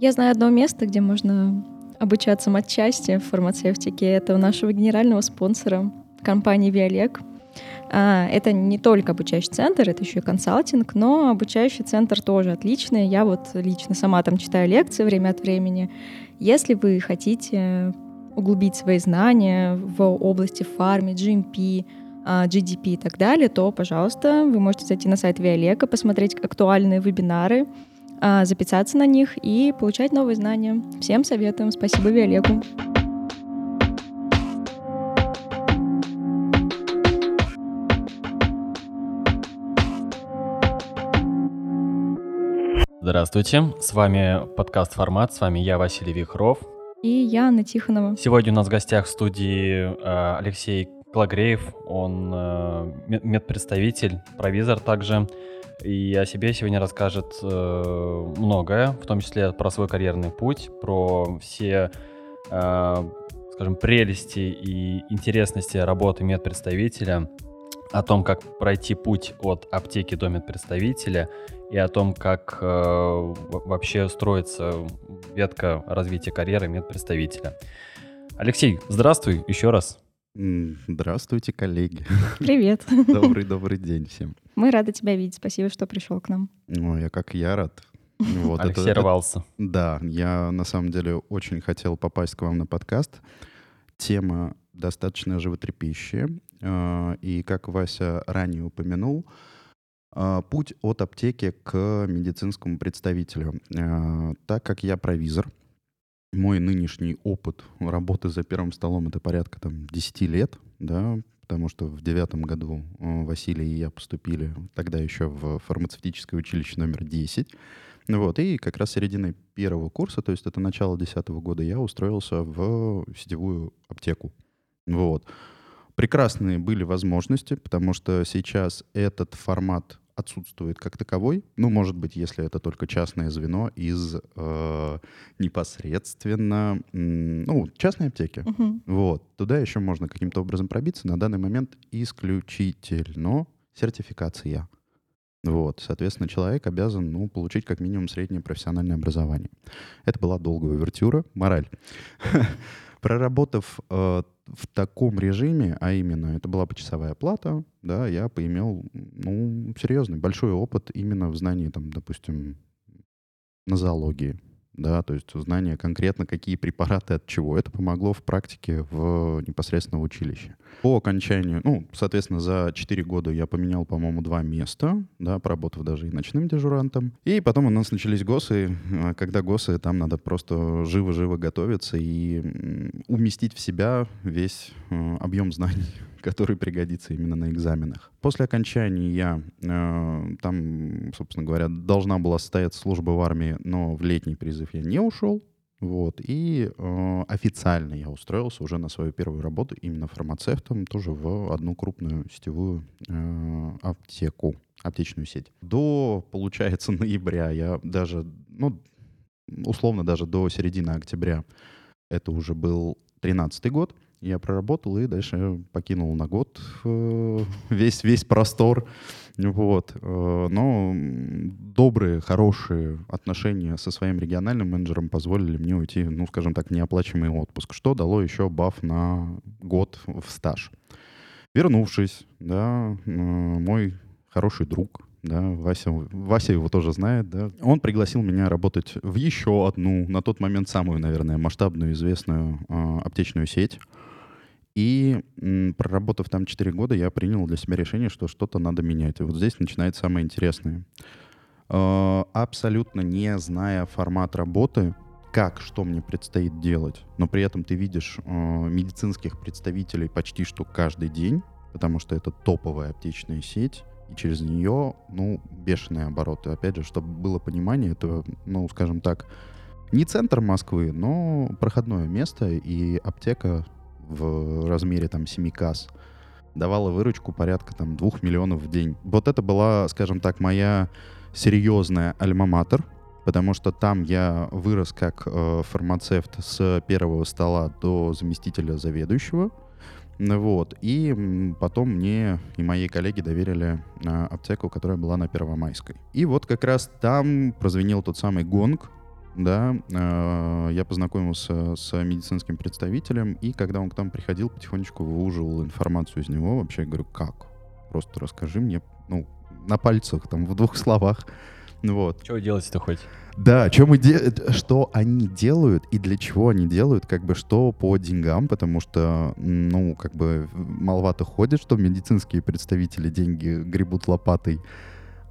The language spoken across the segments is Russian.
Я знаю одно место, где можно обучаться матчасти в фармацевтике. Это у нашего генерального спонсора компании «Виолек». А, это не только обучающий центр, это еще и консалтинг, но обучающий центр тоже отличный. Я вот лично сама там читаю лекции время от времени. Если вы хотите углубить свои знания в области фарми, GMP, GDP и так далее, то, пожалуйста, вы можете зайти на сайт Виолека, посмотреть актуальные вебинары, записаться на них и получать новые знания. Всем советуем. Спасибо Виолеку. Здравствуйте, с вами подкаст «Формат», с вами я, Василий Вихров. И я, Анна Тихонова. Сегодня у нас в гостях в студии э, Алексей Клагреев, он э, медпредставитель, провизор также, и о себе сегодня расскажет э, многое, в том числе про свой карьерный путь, про все, скажем, прелести и интересности работы медпредставителя, о том, как пройти путь от аптеки до медпредставителя и о том, как э, вообще строится ветка развития карьеры медпредставителя. Алексей, здравствуй еще раз. Здравствуйте, коллеги. Привет. Добрый-добрый день всем. Мы рады тебя видеть. Спасибо, что пришел к нам. Ну, я как я рад. Вот, Алексей это, рвался. Это, да, я на самом деле очень хотел попасть к вам на подкаст. Тема достаточно животрепещущая. Э, и как Вася ранее упомянул, э, путь от аптеки к медицинскому представителю. Э, так как я провизор, мой нынешний опыт работы за первым столом это порядка там, 10 лет, да, потому что в девятом году Василий и я поступили тогда еще в фармацевтическое училище номер 10. Вот, и как раз серединой первого курса, то есть это начало 2010 года, я устроился в сетевую аптеку. Вот. Прекрасные были возможности, потому что сейчас этот формат отсутствует как таковой. Ну, может быть, если это только частное звено из э, непосредственно, ну, частной аптеки. Uh-huh. Вот. Туда еще можно каким-то образом пробиться. На данный момент исключительно сертификация. Вот, соответственно, человек обязан ну, получить как минимум среднее профессиональное образование. Это была долгая увертюра, мораль. Проработав э, в таком режиме, а именно это была почасовая плата, да, я поимел, ну, серьезный, большой опыт именно в знании, там, допустим, нозологии, да, то есть знание конкретно, какие препараты от чего. Это помогло в практике в непосредственно в училище. По окончанию, ну, соответственно, за 4 года я поменял, по-моему, два места, да, поработав даже и ночным дежурантом. И потом у нас начались ГОСы. А когда ГОСы, там надо просто живо-живо готовиться и уместить в себя весь э, объем знаний, который пригодится именно на экзаменах. После окончания э, там, собственно говоря, должна была состояться служба в армии, но в летний призыв я не ушел. Вот. И э, официально я устроился уже на свою первую работу именно фармацевтом, тоже в одну крупную сетевую э, аптеку, аптечную сеть. До, получается, ноября я даже, ну, условно даже до середины октября, это уже был 13 год, я проработал и дальше покинул на год э, весь, весь простор. Вот. Э, но добрые, хорошие отношения со своим региональным менеджером позволили мне уйти, ну, скажем так, неоплачиваемый отпуск, что дало еще баф на год в стаж. Вернувшись, да, мой хороший друг, да, Вася, Вася его тоже знает, да. Он пригласил меня работать в еще одну, на тот момент самую, наверное, масштабную, известную э, аптечную сеть. И проработав там 4 года, я принял для себя решение, что что-то надо менять. И вот здесь начинается самое интересное. Э, абсолютно не зная формат работы, как, что мне предстоит делать, но при этом ты видишь э, медицинских представителей почти что каждый день, потому что это топовая аптечная сеть, и через нее, ну, бешеные обороты. Опять же, чтобы было понимание, это, ну, скажем так, не центр Москвы, но проходное место, и аптека в размере там 7 касс давала выручку порядка там 2 миллионов в день. Вот это была, скажем так, моя серьезная альма-матер, потому что там я вырос как э, фармацевт с первого стола до заместителя заведующего. Вот. И потом мне и моей коллеге доверили э, аптеку, которая была на Первомайской. И вот как раз там прозвенел тот самый гонг, да, э, я познакомился с медицинским представителем, и когда он к нам приходил, потихонечку выуживал информацию из него. Вообще, я говорю, как? Просто расскажи мне, ну, на пальцах, там, в двух словах. Вот. Что вы делаете-то хоть? Да, что, мы де... что они делают и для чего они делают, как бы что по деньгам, потому что, ну, как бы маловато ходит, что медицинские представители деньги гребут лопатой.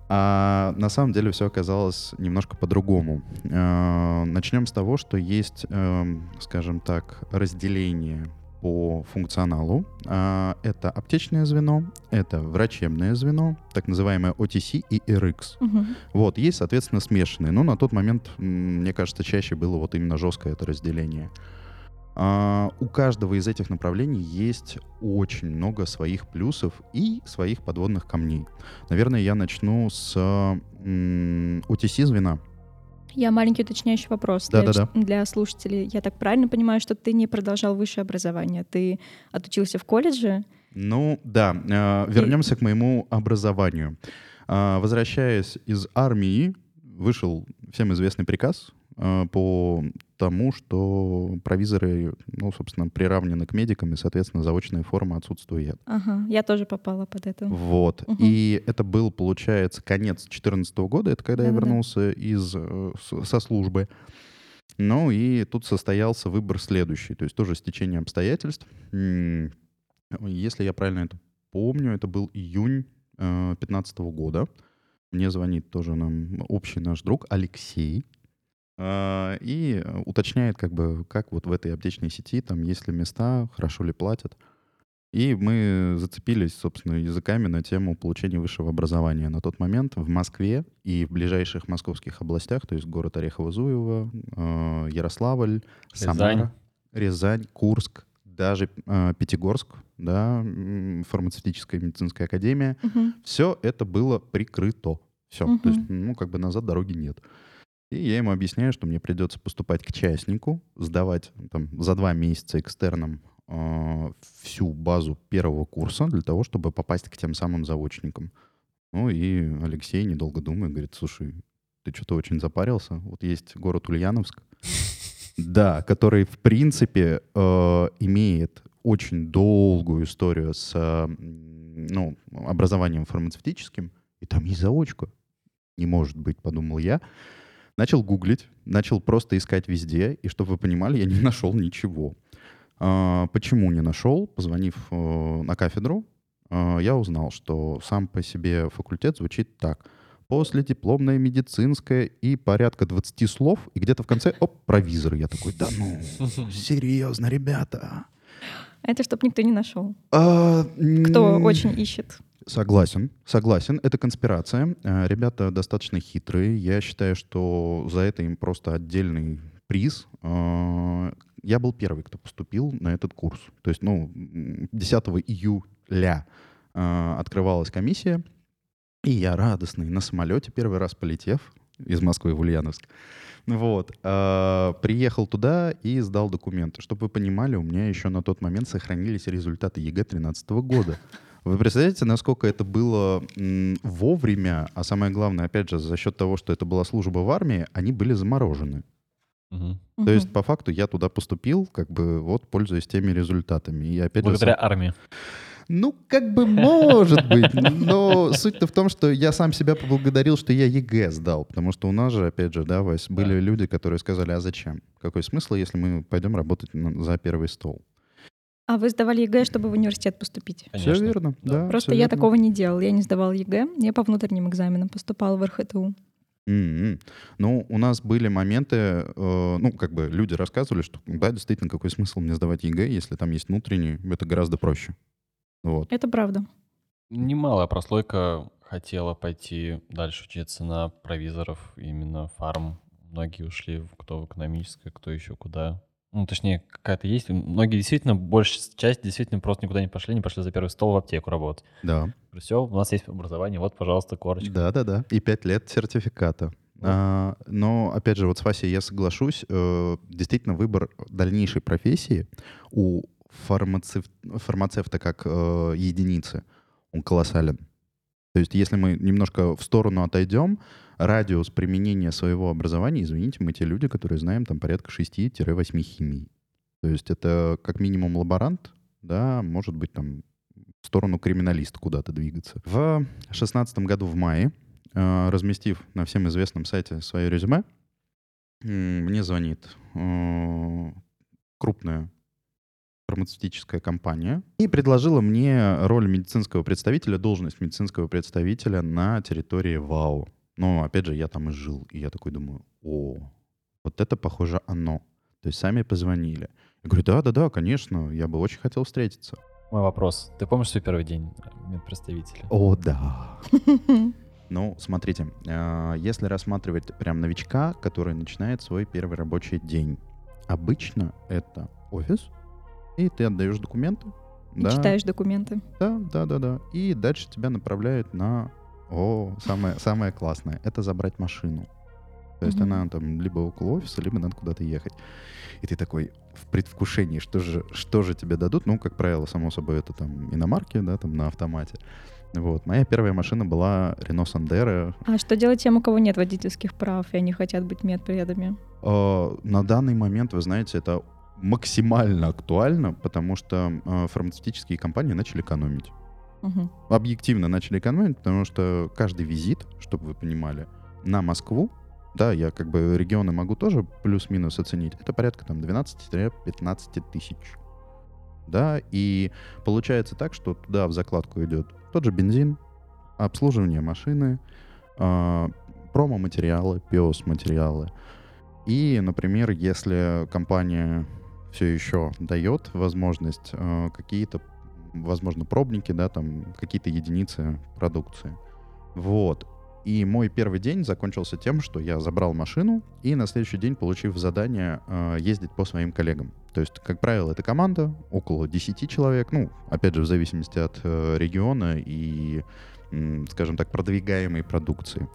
А на самом деле все оказалось немножко по-другому. Э, Начнем с того, что есть, эм, скажем так, разделение по функционалу. А, Это аптечное звено, это врачебное звено, так называемое OTC и RX. Мгм. Вот, есть, соответственно, смешанные. Но на тот момент, мне кажется, чаще было вот именно жесткое это разделение. А, у каждого из этих направлений есть очень много своих плюсов и своих подводных камней. Наверное, я начну с OTC звена. Я маленький уточняющий вопрос для, Да-да-да. ч- для слушателей. Я так правильно понимаю, что ты не продолжал высшее образование? Ты отучился в колледже? Ну, да, э, вернемся к моему образованию. А, Возвращаясь из армии, вышел всем известный приказ э, по тому, что провизоры, ну, собственно, приравнены к медикам, и, соответственно, заочная форма отсутствует. Ага, я тоже попала под это. Вот. Мгм. И это был, получается, конец 2014 года. Это когда я Да-да-да. вернулся из, э, со службы. Ну и тут состоялся выбор следующий. То есть тоже стечение обстоятельств. Если я правильно это помню, это был июнь 2015 года. Мне звонит тоже нам общий наш друг Алексей. А, И э, уточняет, как бы, как вот в этой аптечной сети, там есть ли места, хорошо ли платят. И мы зацепились, собственно, языками на тему получения высшего образования на тот момент в Москве и в ближайших московских областях, то есть город Орехово-Зуево, э, Ярославль, Самара, Рязань, Курск, даже э, Пятигорск, да, фармацевтическая медицинская академия. Мгм. Все это было прикрыто. Все. Мгм. То есть, ну, как бы назад дороги нет. И я ему объясняю, что мне придется поступать к частнику, сдавать там, за два месяца экстерном э, всю базу первого курса для того, чтобы попасть к тем самым заочникам. Ну и Алексей, недолго думая, говорит, слушай, ты что-то очень запарился. Вот есть город Ульяновск, да, который, в принципе, э, имеет очень долгую историю с м, ну, образованием фармацевтическим, и там есть заочка. Не может быть, подумал я. Начал гуглить, начал просто искать везде, и чтобы вы понимали, я не нашел ничего. А, Почему не нашел? Позвонив э, на кафедру, э, я узнал, что сам по себе факультет звучит так. После дипломная медицинская и порядка 20 слов, и где-то в конце, оп, провизор. Я такой, да ну, серьезно, ребята. Это чтобы никто не нашел. А, Кто очень ищет. Согласен, согласен. Это конспирация. Э, Ребята достаточно хитрые. Я считаю, что за это им просто отдельный приз. Э, Я был первый, кто поступил на этот курс. То есть, ну, м, 10 июля э, открывалась комиссия, и я радостный на самолете первый раз полетев из Москвы в Ульяновск. Вот. Приехал туда и сдал документы. Чтобы вы понимали, у меня еще на тот момент сохранились результаты ЕГЭ 2013 года. Вы представляете, насколько это было вовремя, а самое главное, опять же, за счет того, что это была служба в армии, они были заморожены. Мгм. То есть, по факту, я туда поступил, как бы, вот, пользуясь теми результатами. И опять же, Благодаря сам- армии. ну, как бы, может быть. Но суть-то в том, что я сам себя поблагодарил, что я ЕГЭ сдал. Потому что у нас же, опять же, да, Вась, были Да. люди, которые сказали, а зачем? Какой смысл, если мы пойдем работать на- за первый стол? А вы сдавали ЕГЭ, чтобы в университет поступить? Все Конечно. верно, Да. да. Просто я верно. такого не делал. Я не сдавала ЕГЭ. Я по внутренним экзаменам поступала в РХТУ. М-м. Ну, у нас были моменты, э, ну, как бы люди рассказывали, что, да, действительно, какой смысл мне сдавать ЕГЭ, если там есть внутренний, это гораздо проще. Вот. Это правда. Немалая прослойка хотела пойти дальше учиться на провизоров, именно фарм. Многие ушли, кто в экономическое, кто еще куда. Ну, точнее, какая-то есть. Многие действительно, большая часть действительно просто никуда не пошли, не пошли за первый стол в аптеку работать. Да. Все, у нас есть образование, вот, пожалуйста, корочка. Да-да-да. И пять лет сертификата. А, но, опять же, вот с Васей я соглашусь. э, действительно, выбор дальнейшей профессии у фармацев- фармацевта как э, единицы, он колоссален. То есть если мы немножко в сторону отойдем, радиус применения своего образования, извините, мы те люди, которые знаем там порядка 6-8 химий. То есть это как минимум лаборант, да, может быть там в сторону криминалиста куда-то двигаться. В 2016 году в мае, э, разместив на всем известном сайте свое резюме, мне звонит э, крупная фармацевтическая компания и предложила мне роль медицинского представителя, должность медицинского представителя на территории ВАУ. Но, опять же, я там и жил, и я такой думаю, о, вот это, похоже, оно. То есть сами позвонили. Я говорю, да-да-да, конечно, я бы очень хотел встретиться. Мой вопрос. Ты помнишь свой первый день медпредставителя? О, да. Ну, смотрите, а, если рассматривать прям новичка, который начинает свой первый рабочий день, обычно это офис, и ты отдаешь документы. И да, читаешь документы. Да, да, да, да. И дальше тебя направляют на... О, самое, самое классное. Это забрать машину. То есть угу. она там либо около офиса, либо надо куда-то ехать. И ты такой в предвкушении, что же, что же тебе дадут. Ну, как правило, само собой, это там иномарки, да, там на автомате. Вот. Моя первая машина была Renault Sandero. А что делать тем, у кого нет водительских прав, и они хотят быть медпредами? Э, на данный момент, вы знаете, это максимально актуально, потому что э, фармацевтические компании начали экономить. Угу. Объективно начали экономить, потому что каждый визит, чтобы вы понимали, на Москву, да, я как бы регионы могу тоже плюс-минус оценить, это порядка там 12-15 тысяч. Да, и получается так, что туда в закладку идет тот же бензин, обслуживание машины, э, промо-материалы, пиос-материалы. И, например, если компания все еще дает возможность э, какие-то, возможно, пробники, да, там какие-то единицы продукции. Вот. И мой первый день закончился тем, что я забрал машину и на следующий день, получив задание, э, ездить по своим коллегам. То есть, как правило, это команда, около 10 человек, ну, опять же, в зависимости от э, региона и, скажем так, продвигаемой продукции.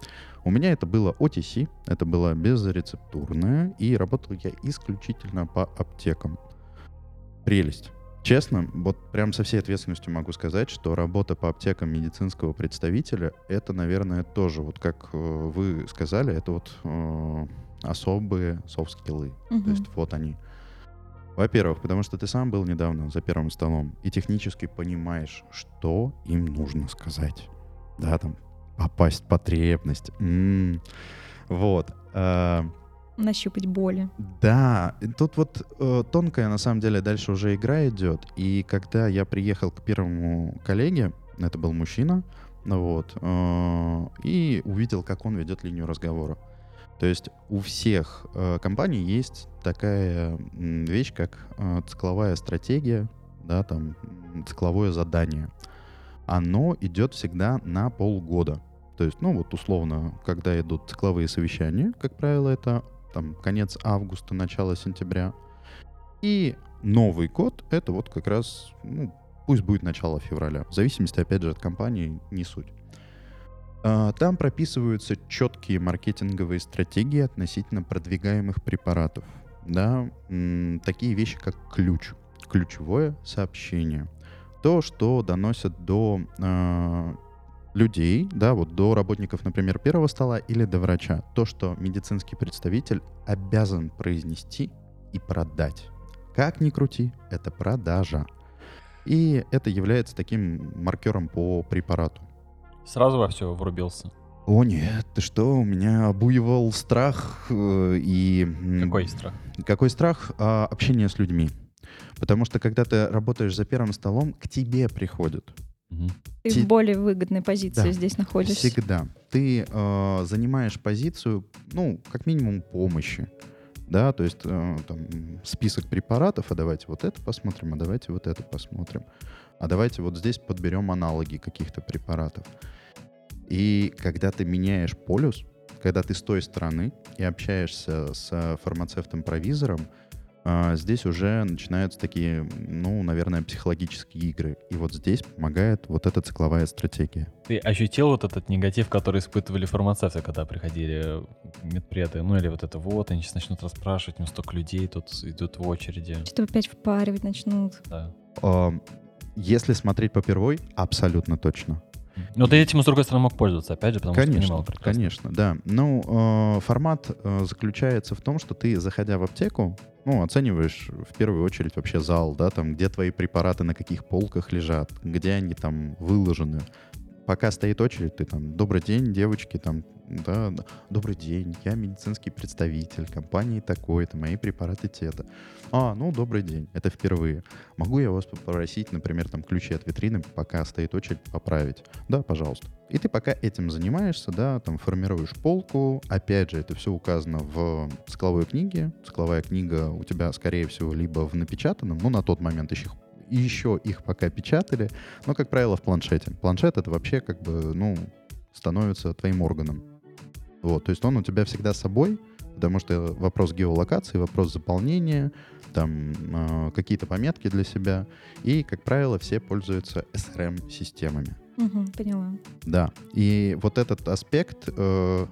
У меня это было OTC, это было безрецептурное, и работал я исключительно по аптекам. Прелесть. Честно, вот прям со всей ответственностью могу сказать, что работа по аптекам медицинского представителя, это, наверное, тоже, вот как э, вы сказали, это вот э, особые софт-скиллы. Угу. То есть вот они. Во-первых, потому что ты сам был недавно за первым столом и технически понимаешь, что им нужно сказать. Да, там попасть в потребность. М-м. Вот. Э, Нащупать боли. Да, тут вот э, тонкая на самом деле дальше уже игра идет. И когда я приехал к первому коллеге, это был мужчина, вот, э, и увидел, как он ведет линию разговора. То есть у всех э, компаний есть такая вещь, как э, цикловая стратегия, да, там цикловое задание оно идет всегда на полгода. То есть, ну вот условно, когда идут цикловые совещания, как правило, это там конец августа, начало сентября. И Новый год — это вот как раз, ну, пусть будет начало февраля. В зависимости, опять же, от компании, не суть. А, там прописываются четкие маркетинговые стратегии относительно продвигаемых препаратов. Да, такие вещи, как ключ, ключевое сообщение — то, что доносят до э, людей, да, вот до работников, например, первого стола или до врача. То, что медицинский представитель обязан произнести и продать. Как ни крути, это продажа. И это является таким маркером по препарату. Сразу во все врубился. О нет, ты что, у меня обуевал страх э, и... Какой страх? Какой страх? А, общение с людьми. Потому что когда ты работаешь за первым столом, к тебе приходят. Ты Те... в более выгодной позиции да, здесь находишься. Всегда. Ты э, занимаешь позицию, ну, как минимум, помощи. Да, то есть э, там, список препаратов, а давайте вот это посмотрим, а давайте вот это посмотрим. А давайте вот здесь подберем аналоги каких-то препаратов. И когда ты меняешь полюс, когда ты с той стороны и общаешься с фармацевтом-провизором, а здесь уже начинаются такие, ну, наверное, психологические игры. И вот здесь помогает вот эта цикловая стратегия. Ты ощутил вот этот негатив, который испытывали фармацевты, когда приходили медпреды? Ну или вот это вот, они сейчас начнут расспрашивать, ну столько людей тут идут в очереди. Что опять впаривать начнут. Да. Если смотреть по первой, абсолютно точно. Но ты этим, с другой стороны, мог пользоваться, опять же, потому конечно, что понимал прекрасно. Конечно, да. Ну, э, формат э, заключается в том, что ты, заходя в аптеку, ну, оцениваешь в первую очередь вообще зал, да, там, где твои препараты на каких полках лежат, где они там выложены. Пока стоит очередь, ты там, добрый день, девочки, там, да, добрый день, я медицинский представитель компании такой-то, мои препараты те-то. А, ну, добрый день, это впервые. Могу я вас попросить, например, там, ключи от витрины, пока стоит очередь, поправить? Да, пожалуйста. И ты пока этим занимаешься, да, там, формируешь полку. Опять же, это все указано в скловой книге. Скловая книга у тебя, скорее всего, либо в напечатанном, ну, на тот момент еще еще их пока печатали, но, как правило, в планшете. Планшет — это вообще как бы, ну, становится твоим органом. Вот, то есть он у тебя всегда с собой, потому что вопрос геолокации, вопрос заполнения, там э, какие-то пометки для себя. И, как правило, все пользуются SRM-системами. Угу, поняла. Да. И вот этот аспект... Э,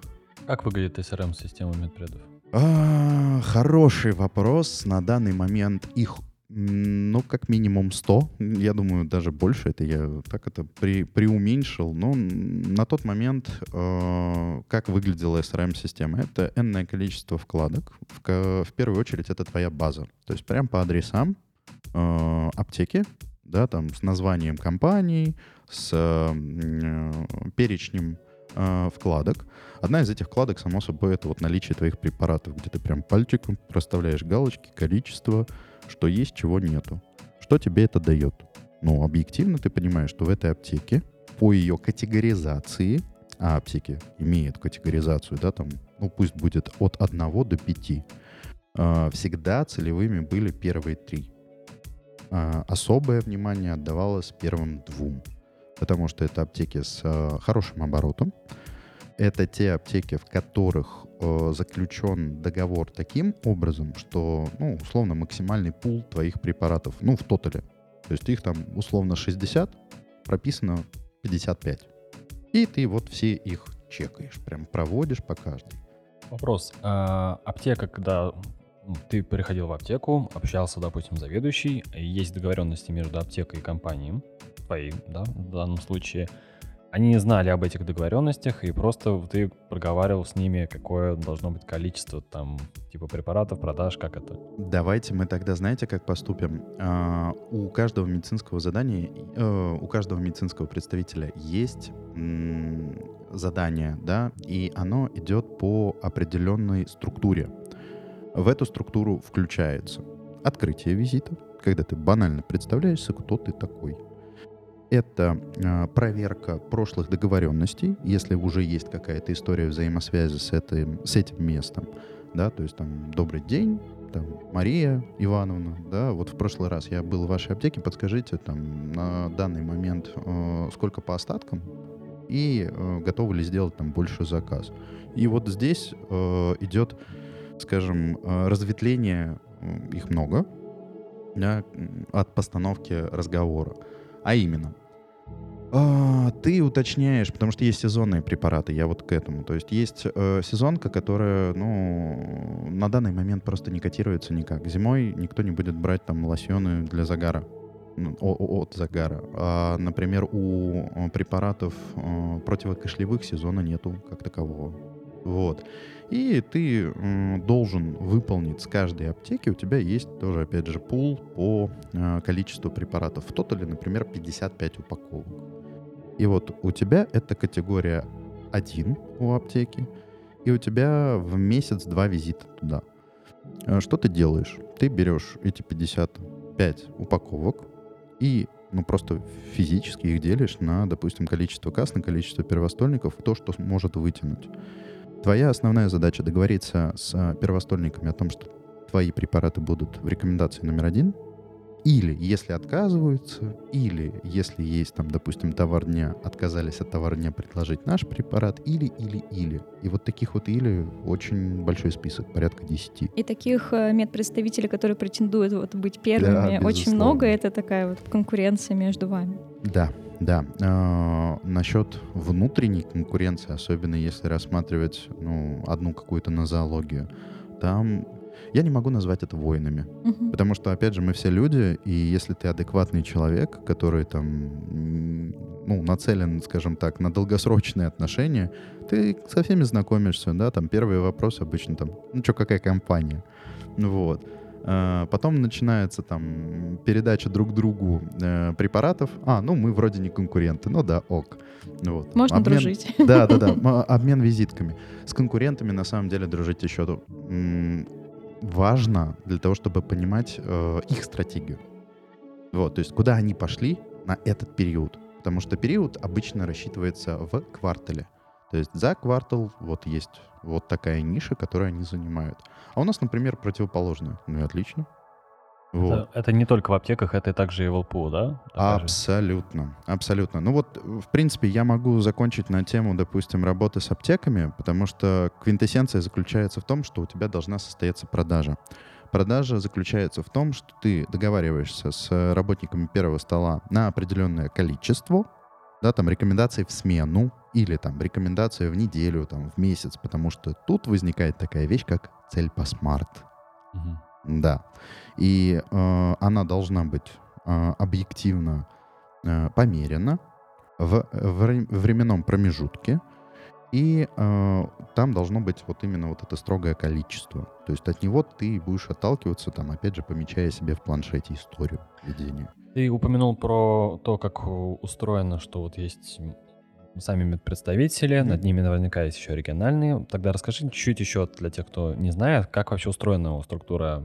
как выглядит SRM-система медпредов? А, хороший вопрос. На данный момент их ну, как минимум 100. Я думаю, даже больше. Это я так это при, преуменьшил. Но на тот момент, э, как выглядела SRM-система, это энное количество вкладок. В, в первую очередь, это твоя база. То есть прям по адресам э, аптеки, да, там с названием компании, с э, перечнем э, вкладок. Одна из этих вкладок, само собой, это вот наличие твоих препаратов, где ты прям пальчиком проставляешь галочки, количество, что есть, чего нету. Что тебе это дает? Ну, объективно ты понимаешь, что в этой аптеке по ее категоризации, а аптеки имеют категоризацию, да, там, ну, пусть будет от 1 до 5, а, всегда целевыми были первые три. А, особое внимание отдавалось первым двум, потому что это аптеки с а, хорошим оборотом, это те аптеки, в которых э, заключен договор таким образом, что, ну, условно, максимальный пул твоих препаратов, ну, в тотале. То есть их там условно 60, прописано 55. И ты вот все их чекаешь, прям проводишь по каждой. Вопрос. А, аптека, когда ты приходил в аптеку, общался, допустим, заведующий, есть договоренности между аптекой и компанией, твоей, да, в данном случае – они не знали об этих договоренностях, и просто ты проговаривал с ними, какое должно быть количество там, типа препаратов, продаж, как это? Давайте мы тогда, знаете, как поступим? А, у каждого медицинского задания, э, у каждого медицинского представителя есть задание, да, и оно идет по определенной структуре. В эту структуру включается открытие визита, когда ты банально представляешься, кто ты такой это э, проверка прошлых договоренностей, если уже есть какая-то история взаимосвязи с этим, с этим местом, да, то есть там «Добрый день», там Мария Ивановна, да, вот в прошлый раз я был в вашей аптеке, подскажите там на данный момент э, сколько по остаткам и э, готовы ли сделать там больше заказ. И вот здесь э, идет, скажем, э, разветвление, э, их много, да, от постановки разговора. А именно, а, ты уточняешь, потому что есть сезонные препараты, я вот к этому. То есть есть э, сезонка, которая, ну, на данный момент просто не котируется никак. Зимой никто не будет брать там лосьоны для загара, ну, от загара. А, например, у э, препаратов э, противокашлевых сезона нету как такового. Вот. И ты э, должен выполнить с каждой аптеки, у тебя есть тоже, опять же, пул по э, количеству препаратов. В тотале, например, 55 упаковок. И вот у тебя это категория 1 у аптеки, и у тебя в месяц два визита туда. Э, что ты делаешь? Ты берешь эти 55 упаковок и ну, просто физически их делишь на, допустим, количество касс, на количество первостольников, то, что может вытянуть. Твоя основная задача договориться с э, первостольниками о том, что твои препараты будут в рекомендации номер один, или если отказываются, или если есть там, допустим, товар дня, отказались от товара дня предложить наш препарат, или, или, или. И вот таких вот или очень большой список, порядка 10. И таких э, медпредставителей, которые претендуют вот быть первыми, да, очень много. Это такая вот конкуренция между вами. Да, да. Э, насчет внутренней конкуренции, особенно если рассматривать ну, одну какую-то нозологию, там Я не могу назвать это войнами. Мгм. Потому что, опять же, мы все люди, и если ты адекватный человек, который там, ну, нацелен, скажем так, на долгосрочные отношения, ты со всеми знакомишься, да, там первый вопрос обычно там, ну что, какая компания? Вот. А, Потом начинается там передача друг другу э, препаратов. А, ну мы вроде не конкуренты, ну да, ок. Вот. Можно Обмен- дружить. Да, да, да. Обмен визитками. С конкурентами на самом деле дружить еще важно для того, чтобы понимать э, их стратегию. Вот, то есть куда они пошли на этот период. Потому что период обычно рассчитывается в квартале. То есть за квартал вот есть вот такая ниша, которую они занимают. А у нас, например, противоположное. Ну и отлично. Вот. Это, это не только в аптеках, это также и в ЛПУ, да? Абсолютно, абсолютно. Ну вот, в принципе, я могу закончить на тему, допустим, работы с аптеками, потому что квинтэссенция заключается в том, что у тебя должна состояться продажа. Продажа заключается в том, что ты договариваешься с работниками первого стола на определенное количество, да, там рекомендации в смену или там рекомендации в неделю, там в месяц, потому что тут возникает такая вещь, как цель по смарт. Мгм. Да. И э, она должна быть э, объективно э, померена в вре- временном промежутке. И э, там должно быть вот именно вот это строгое количество. То есть от него ты будешь отталкиваться, там, опять же, помечая себе в планшете историю ведения. Ты упомянул про то, как устроено, что вот есть сами медпредставители, Мгм. над ними наверняка есть еще региональные. Тогда расскажи чуть-чуть еще для тех, кто не знает, как вообще устроена структура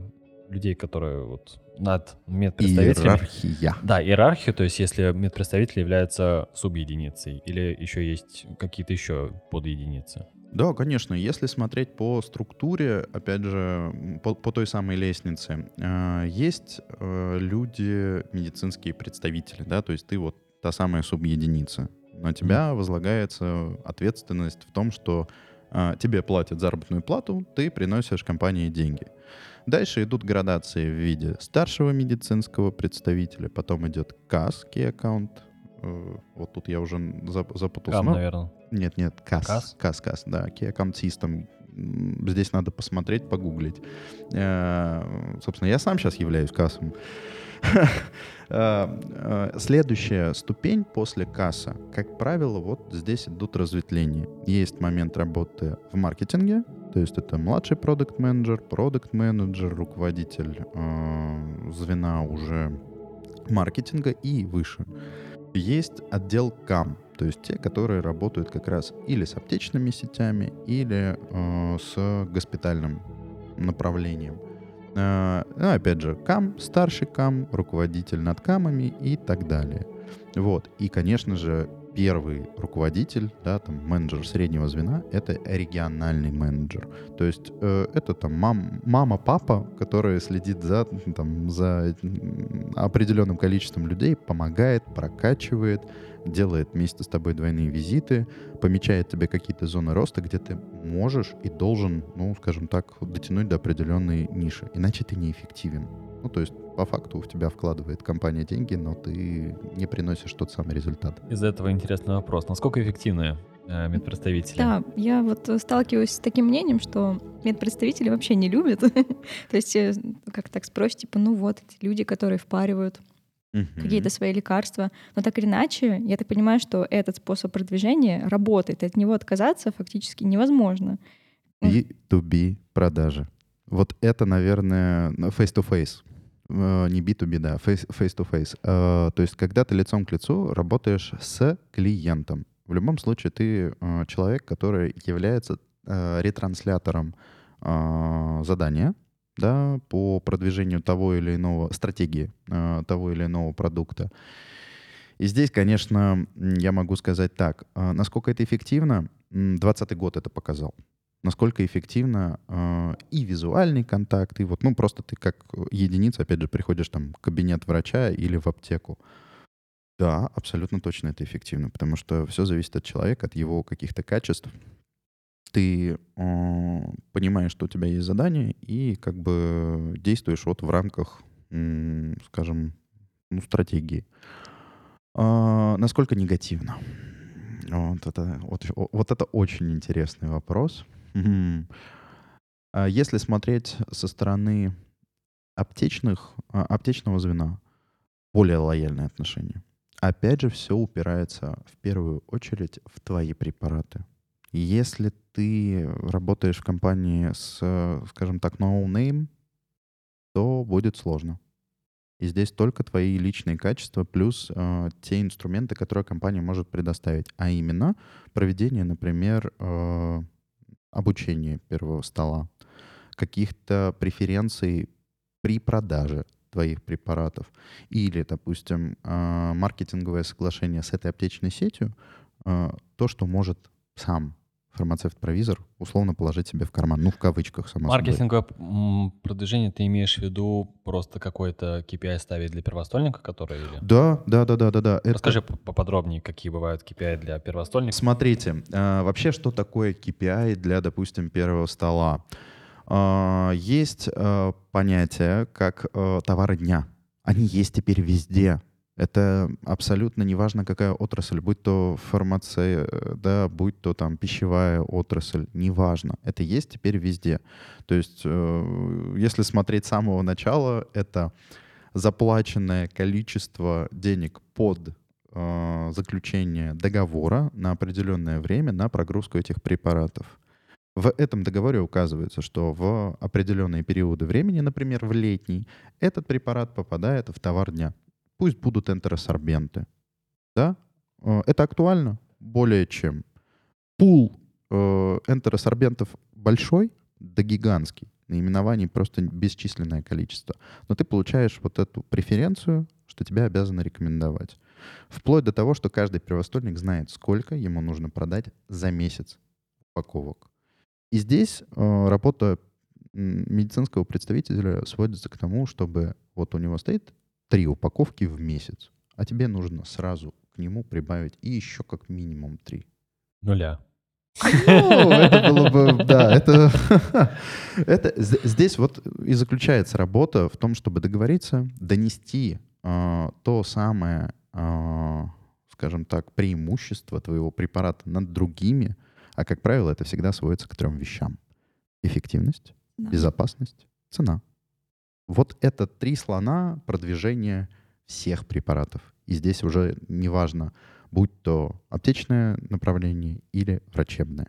людей, которые вот над медпредставителями. Иерархия. Да, иерархию, то есть если медпредставитель является субъединицей или еще есть какие-то еще подъединицы. Да, конечно. Если смотреть по структуре, опять же, по, по той самой лестнице, э, есть э, люди, медицинские представители, да, то есть ты вот та самая субъединица. На тебя возлагается ответственность в том, что э, тебе платят заработную плату, ты приносишь компании деньги. Дальше идут градации в виде старшего медицинского представителя, потом идет КАС, Key Account. Э, Вот тут я уже зап- запутался. Кам, Ну, наверное. нет, нет, КАС. КАС? КАС, КАС, да. Key Account System. Здесь надо посмотреть, погуглить. Э, Собственно, я сам сейчас являюсь КАСом. Э, э, Следующая ступень после касса, как правило, вот здесь идут разветвления. Есть момент работы в маркетинге, то есть это младший продукт менеджер продукт менеджер руководитель э, звена уже маркетинга и выше. Есть отдел КАМ, то есть те, которые работают как раз или с аптечными сетями, или э, с госпитальным направлением. Э, ну, опять же, КАМ, старший КАМ, руководитель над КАМами и так далее. Вот. И, конечно же, первый руководитель, да, там, менеджер среднего звена, это региональный менеджер. То есть э, это там мам, мама, папа, которая следит за, там, за определенным количеством людей, помогает, прокачивает, делает вместе с тобой двойные визиты, помечает тебе какие-то зоны роста, где ты можешь и должен, ну, скажем так, дотянуть до определенной ниши. Иначе ты неэффективен. Ну, то есть, по факту, в тебя вкладывает компания деньги, но ты не приносишь тот самый результат. Из этого интересный вопрос. Насколько эффективны э, медпредставители? Да, я вот э, сталкиваюсь с таким мнением, что медпредставители вообще не любят. То есть, э, как так спросить, типа, ну вот эти люди, которые впаривают какие-то свои лекарства. Но так или иначе, я так понимаю, что этот способ продвижения работает. От него отказаться фактически невозможно. B2B продажи. Вот это, наверное, face-to-face. Э, Не B2B, да, face- face-to-face. Э, То есть, когда ты лицом к лицу работаешь с клиентом. В любом случае, ты э, человек, который является ретранслятором задания, да, по продвижению того или иного, стратегии того или иного продукта. И здесь, конечно, я могу сказать так. Насколько это эффективно, 2020 год это показал насколько эффективно э, и визуальный контакт, и вот, ну, просто ты как единица, опять же, приходишь там в кабинет врача или в аптеку. Да, абсолютно точно это эффективно, потому что все зависит от человека, от его каких-то качеств. Ты э, понимаешь, что у тебя есть задание, и как бы действуешь вот в рамках, м, скажем, ну, стратегии. А, насколько негативно? Вот это, вот, вот это очень интересный вопрос. А Если смотреть со стороны аптечных, а, аптечного звена, более лояльные отношения. Опять же, все упирается в первую очередь в твои препараты. Если ты работаешь в компании с, э, скажем так, no name, то будет сложно. И здесь только твои личные качества плюс э, те инструменты, которые компания может предоставить, а именно проведение, например, э, обучения первого стола, каких-то преференций при продаже твоих препаратов. Или, допустим, э, маркетинговое соглашение с этой аптечной сетью, э, то, что может сам фармацевт-провизор условно положить себе в карман. Ну, в кавычках, само собой. Маркетинговое м, продвижение ты имеешь в виду просто какой-то KPI ставить для первостольника, который... Да, да, да, да, да, да. Это- Расскажи п- поподробнее, какие бывают KPI для первостольника. Смотрите, а, вообще, что такое KPI для, допустим, первого стола? А, Есть а, понятие, как товары дня. Они есть теперь везде. Это абсолютно неважно, какая отрасль, будь то фармация, э, да, будь то там пищевая отрасль, неважно. Это есть теперь везде. То есть, э, если смотреть с самого начала, это заплаченное количество денег под э, заключение договора на определенное время на прогрузку этих препаратов. В этом договоре указывается, что в определенные периоды времени, например, в летний, этот препарат попадает в товар дня. Пусть будут энтеросорбенты. Да? Э, Это актуально более чем. Пул э, энтеросорбентов большой, да гигантский. Наименований просто бесчисленное количество. Но ты получаешь вот эту преференцию, что тебя обязаны рекомендовать. Вплоть до того, что каждый первостольник знает, сколько ему нужно продать за месяц упаковок. И здесь э, работа медицинского представителя сводится к тому, чтобы вот у него стоит три упаковки в месяц, а тебе нужно сразу к нему прибавить и еще как минимум три. Нуля. Ну, это было бы, да, это, это здесь вот и заключается работа в том, чтобы договориться, донести а, то самое, а, скажем так, преимущество твоего препарата над другими, а как правило, это всегда сводится к трем вещам: эффективность, Да. безопасность, цена. Вот это три слона продвижения всех препаратов. И здесь уже неважно, будь то аптечное направление или врачебное.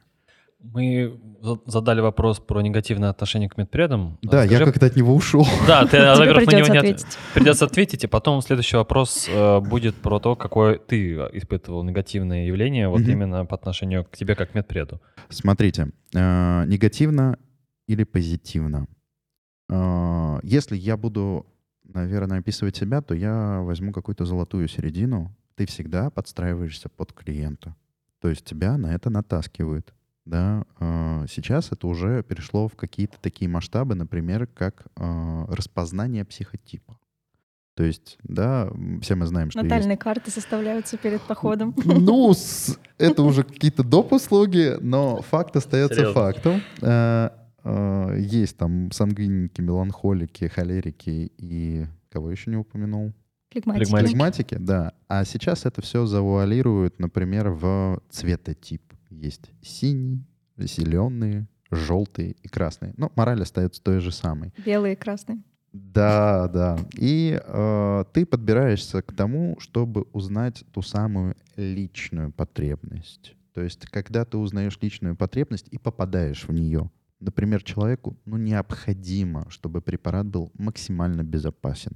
Мы за- задали вопрос про негативное отношение к медпредам. Да, я Скажи- как-то от него ушел. Да, ты, Тебе во-первых, на него придется не от- ответить. придется ответить, и потом следующий вопрос э, будет про то, какое ты испытывал негативное явление вот именно по отношению к тебе как медпреду. Смотрите, э, негативно или позитивно. Э, Если я буду, наверное, описывать себя, то я возьму какую-то золотую середину. Ты всегда подстраиваешься под клиента. То есть тебя на это натаскивают. Да? Э, Сейчас это уже перешло в какие-то такие масштабы, например, как э, распознание психотипа. То есть, да, все мы знаем, что есть Натальные карты составляются перед походом. ну, это уже какие-то доп. услуги, но факт остается Серьезно? фактом. Э, Есть там сангвиники, меланхолики, холерики и кого еще не упомянул? Флегматики. Флегматики. Флегматики, да. А сейчас это все завуалируют, например, в цветотип. Есть синий, зеленые, желтые и красные. Но мораль остается той же самой. Белые и красные. Да, да. И э, ты подбираешься к тому, чтобы узнать ту самую личную потребность. То есть, когда ты узнаешь личную потребность и попадаешь в нее, например, человеку ну, необходимо, чтобы препарат был максимально безопасен.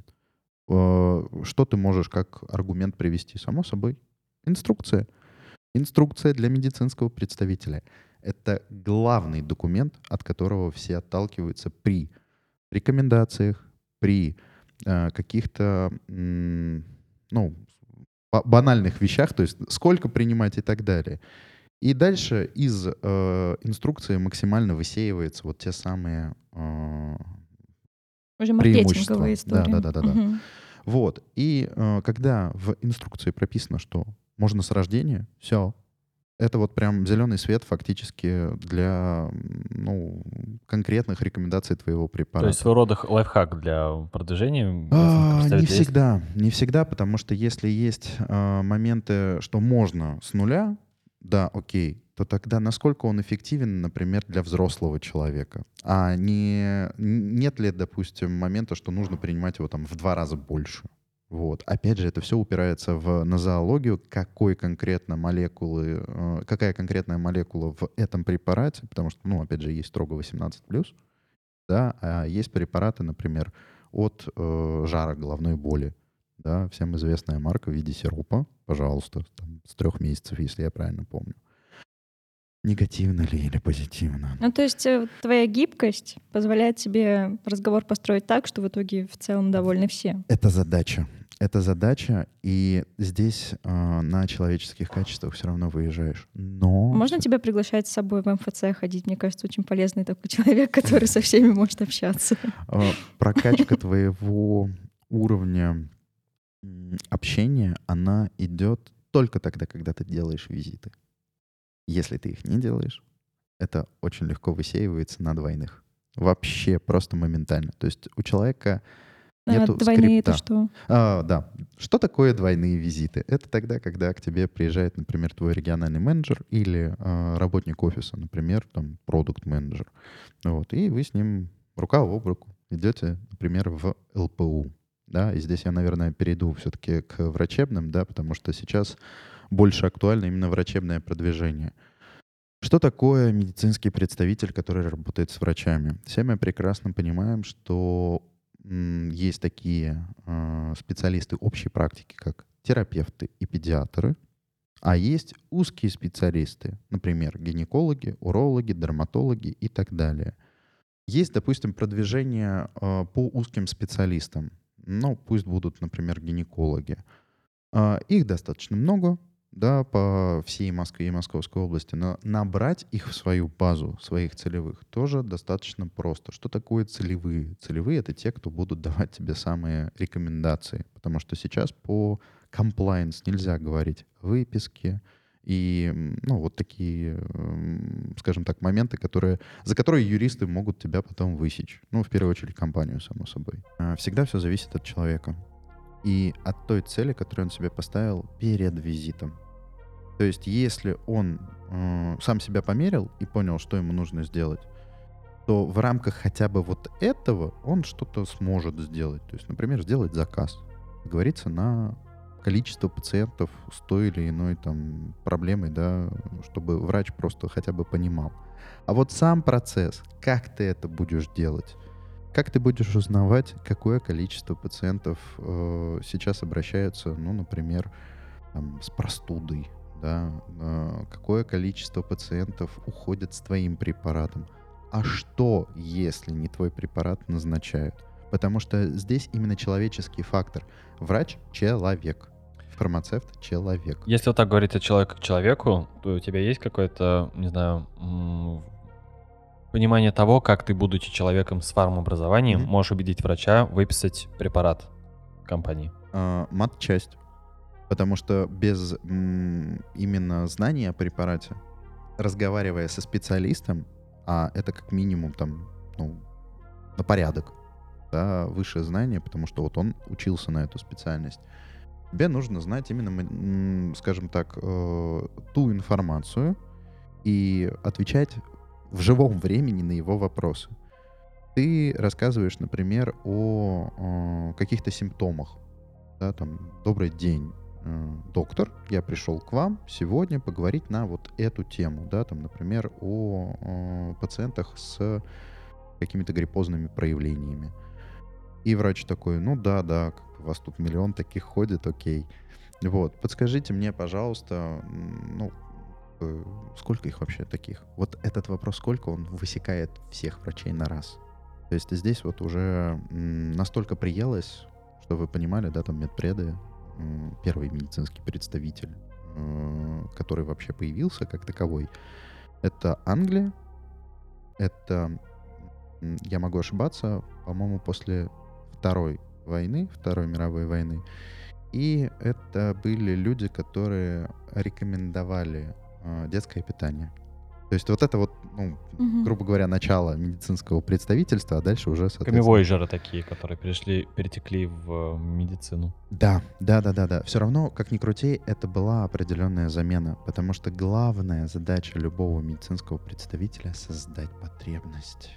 Э, Что ты можешь как аргумент привести? Само собой, инструкция. Инструкция для медицинского представителя. Это главный документ, от которого все отталкиваются при рекомендациях, при э, каких-то ну, ба- банальных вещах, то есть сколько принимать и так далее. И дальше из э, инструкции максимально высеивается вот те самые... э, Уже Преимущества. маркетинговые истории. Да, да, да, да, да. Мгм. вот. И э, когда в инструкции прописано, что можно с рождения, все. Это вот прям зеленый свет фактически для ну, конкретных рекомендаций твоего препарата. То есть своего рода лайфхак для продвижения. А, Не представителя есть? всегда, не всегда, потому что если есть а, моменты, что можно с нуля, да, окей, то тогда насколько он эффективен, например, для взрослого человека? А не, нет ли, допустим, момента, что нужно принимать его там в два раза больше? Вот. Опять же, это все упирается в нозологию, какой конкретно молекулы, э, какая конкретная молекула в этом препарате, потому что, ну, опять же, есть строго 18+, да, а есть препараты, например, от э, жара головной боли, да, всем известная марка в виде сиропа, пожалуйста, там, с трех месяцев, если я правильно помню. Негативно ли или позитивно? Ну, то есть э, твоя гибкость позволяет тебе разговор построить так, что в итоге в целом довольны все. Это задача это задача, и здесь э, на человеческих качествах все равно выезжаешь. Но... Можно тебя приглашать с собой в МФЦ ходить? Мне кажется, очень полезный такой человек, который со всеми может общаться. А, прокачка твоего уровня общения, она идет только тогда, когда ты делаешь визиты. Если ты их не делаешь, это очень легко высеивается на двойных. Вообще просто моментально. То есть у человека а Нету двойные скрипта. это что? А, да. Что такое двойные визиты? Это тогда, когда к тебе приезжает, например, твой региональный менеджер или э, работник офиса, например, там, продукт-менеджер. Вот, и вы с ним рука об руку идете, например, в ЛПУ. Да, и здесь я, наверное, перейду все-таки к врачебным, да, потому что сейчас больше актуально именно врачебное продвижение. Что такое медицинский представитель, который работает с врачами? Все мы прекрасно понимаем, что есть такие э, специалисты общей практики, как терапевты и педиатры, а есть узкие специалисты, например, гинекологи, урологи, дерматологи и так далее. Есть, допустим, продвижение э, по узким специалистам. Ну, пусть будут, например, гинекологи. Э, их достаточно много, да, по всей Москве и Московской области, но набрать их в свою базу, своих целевых, тоже достаточно просто. Что такое целевые? Целевые — это те, кто будут давать тебе самые рекомендации, потому что сейчас по compliance нельзя говорить выписки, и, ну, вот такие, скажем так, моменты, которые, за которые юристы могут тебя потом высечь. Ну, в первую очередь, компанию, само собой. А, всегда все зависит от человека и от той цели, которую он себе поставил перед визитом. То есть, если он э, сам себя померил и понял, что ему нужно сделать, то в рамках хотя бы вот этого он что-то сможет сделать. То есть, например, сделать заказ, договориться на количество пациентов с той или иной там проблемой, да, чтобы врач просто хотя бы понимал. А вот сам процесс, как ты это будешь делать, как ты будешь узнавать, какое количество пациентов э, сейчас обращаются, ну, например, там, с простудой, да, э, какое количество пациентов уходят с твоим препаратом, а что, если не твой препарат назначают? Потому что здесь именно человеческий фактор. Врач — человек, фармацевт — человек. Если вот так говорить от человека к человеку, то у тебя есть какое-то, не знаю, понимание того, как ты, будучи человеком с фармобразованием, mm-hmm. можешь убедить врача выписать препарат компании? А, мат-часть. Потому что без м, именно знания о препарате, разговаривая со специалистом, а это как минимум там, ну, на порядок, да, высшее знание, потому что вот он учился на эту специальность. Тебе нужно знать именно, скажем так, э, ту информацию и отвечать в живом времени на его вопросы. Ты рассказываешь, например, о, о каких-то симптомах. Да, там, добрый день, э, доктор, я пришел к вам сегодня поговорить на вот эту тему, да, там, например, о, пациентах с какими-то гриппозными проявлениями. И врач такой, ну да, да, вас тут миллион таких ходит, окей. Вот, подскажите мне, пожалуйста, ну, Э, сколько их вообще таких? Вот этот вопрос, сколько он высекает всех врачей на раз. То есть здесь вот уже настолько приелось, что вы понимали, да, там медпреды, первый медицинский представитель, э, который вообще появился как таковой, это Англия, это, я могу ошибаться, по-моему, после Второй войны, Второй мировой войны, и это были люди, которые рекомендовали а, детское питание. То есть вот это вот, ну, Мгм. грубо говоря, начало медицинского представительства, а дальше уже, соответственно... Камевойжеры такие, которые перешли, перетекли в э, медицину. Да, да, да, да, да. Все равно, как ни крути, это была определенная замена, потому что главная задача любого медицинского представителя — создать потребность.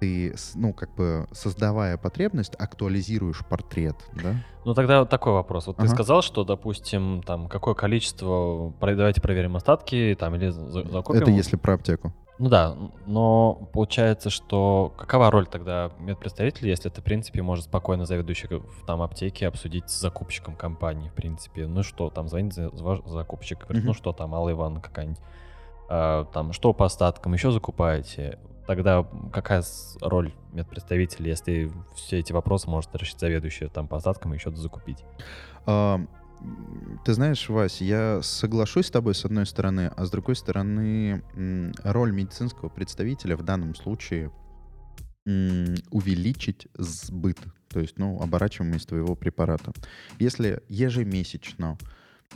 Ты, ну, как бы, создавая потребность, актуализируешь портрет, да? Ну тогда вот такой вопрос. Вот ты Ага. сказал, что, допустим, там какое количество, давайте проверим остатки, там или за- закупим. Это если про аптеку. Ну да, но получается, что какова роль тогда медпредставителя, если это, в принципе, может спокойно заведующий в там аптеке обсудить с закупщиком компании, в принципе. Ну что, там звонит за, за ваш закупщик, говорит, Мгм. ну что там, Алла Ивановна какая-нибудь, а, там, что по остаткам, еще закупаете? Тогда какая роль медпредставителя, если все эти вопросы может решить заведующий там по остаткам и еще закупить? А, Ты знаешь, Вась, я соглашусь с тобой с одной стороны, а с другой стороны роль медицинского представителя в данном случае увеличить сбыт, то есть, ну, оборачиваемость твоего препарата. Если ежемесячно,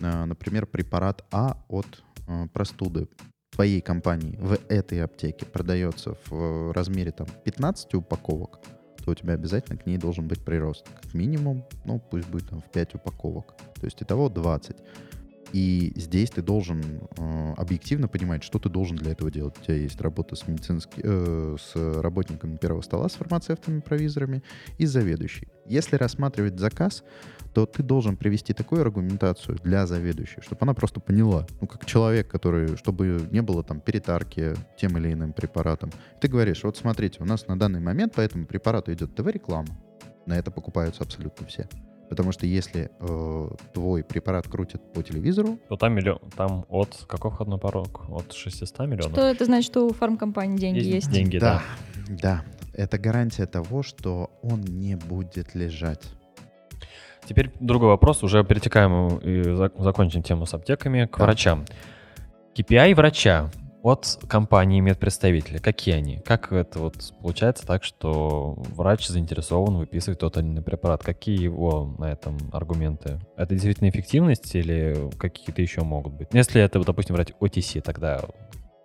а, например, препарат А от а, простуды твоей компании в этой аптеке продается в размере там 15 упаковок, то у тебя обязательно к ней должен быть прирост. Как минимум, ну, пусть будет там в 5 упаковок. То есть итого 20. И здесь ты должен э, объективно понимать, что ты должен для этого делать. У тебя есть работа с, медицински, э, с работниками первого стола, с фармацевтами, провизорами и заведующей. Если рассматривать заказ, то ты должен привести такую аргументацию для заведующей, чтобы она просто поняла, ну, как человек, который, чтобы не было там перетарки тем или иным препаратом. Ты говоришь, вот смотрите, у нас на данный момент по этому препарату идет ТВ-реклама, на это покупаются абсолютно все. Потому что если э, твой препарат крутят по телевизору, То там миллион, там от, какой входной порог? От 600 миллионов? Что это значит, что у фармкомпании деньги есть? деньги, да. да, это гарантия того, что он не будет лежать. Теперь другой вопрос, уже перетекаем и зак- закончим тему с аптеками, к Да. врачам. KPI врача от компании медпредставителя, какие они? Как это вот получается так, что врач заинтересован выписывать тот или иной препарат? Какие его на этом аргументы? Это действительно эффективность или какие-то еще могут быть? Ну, Если это, допустим, брать OTC, тогда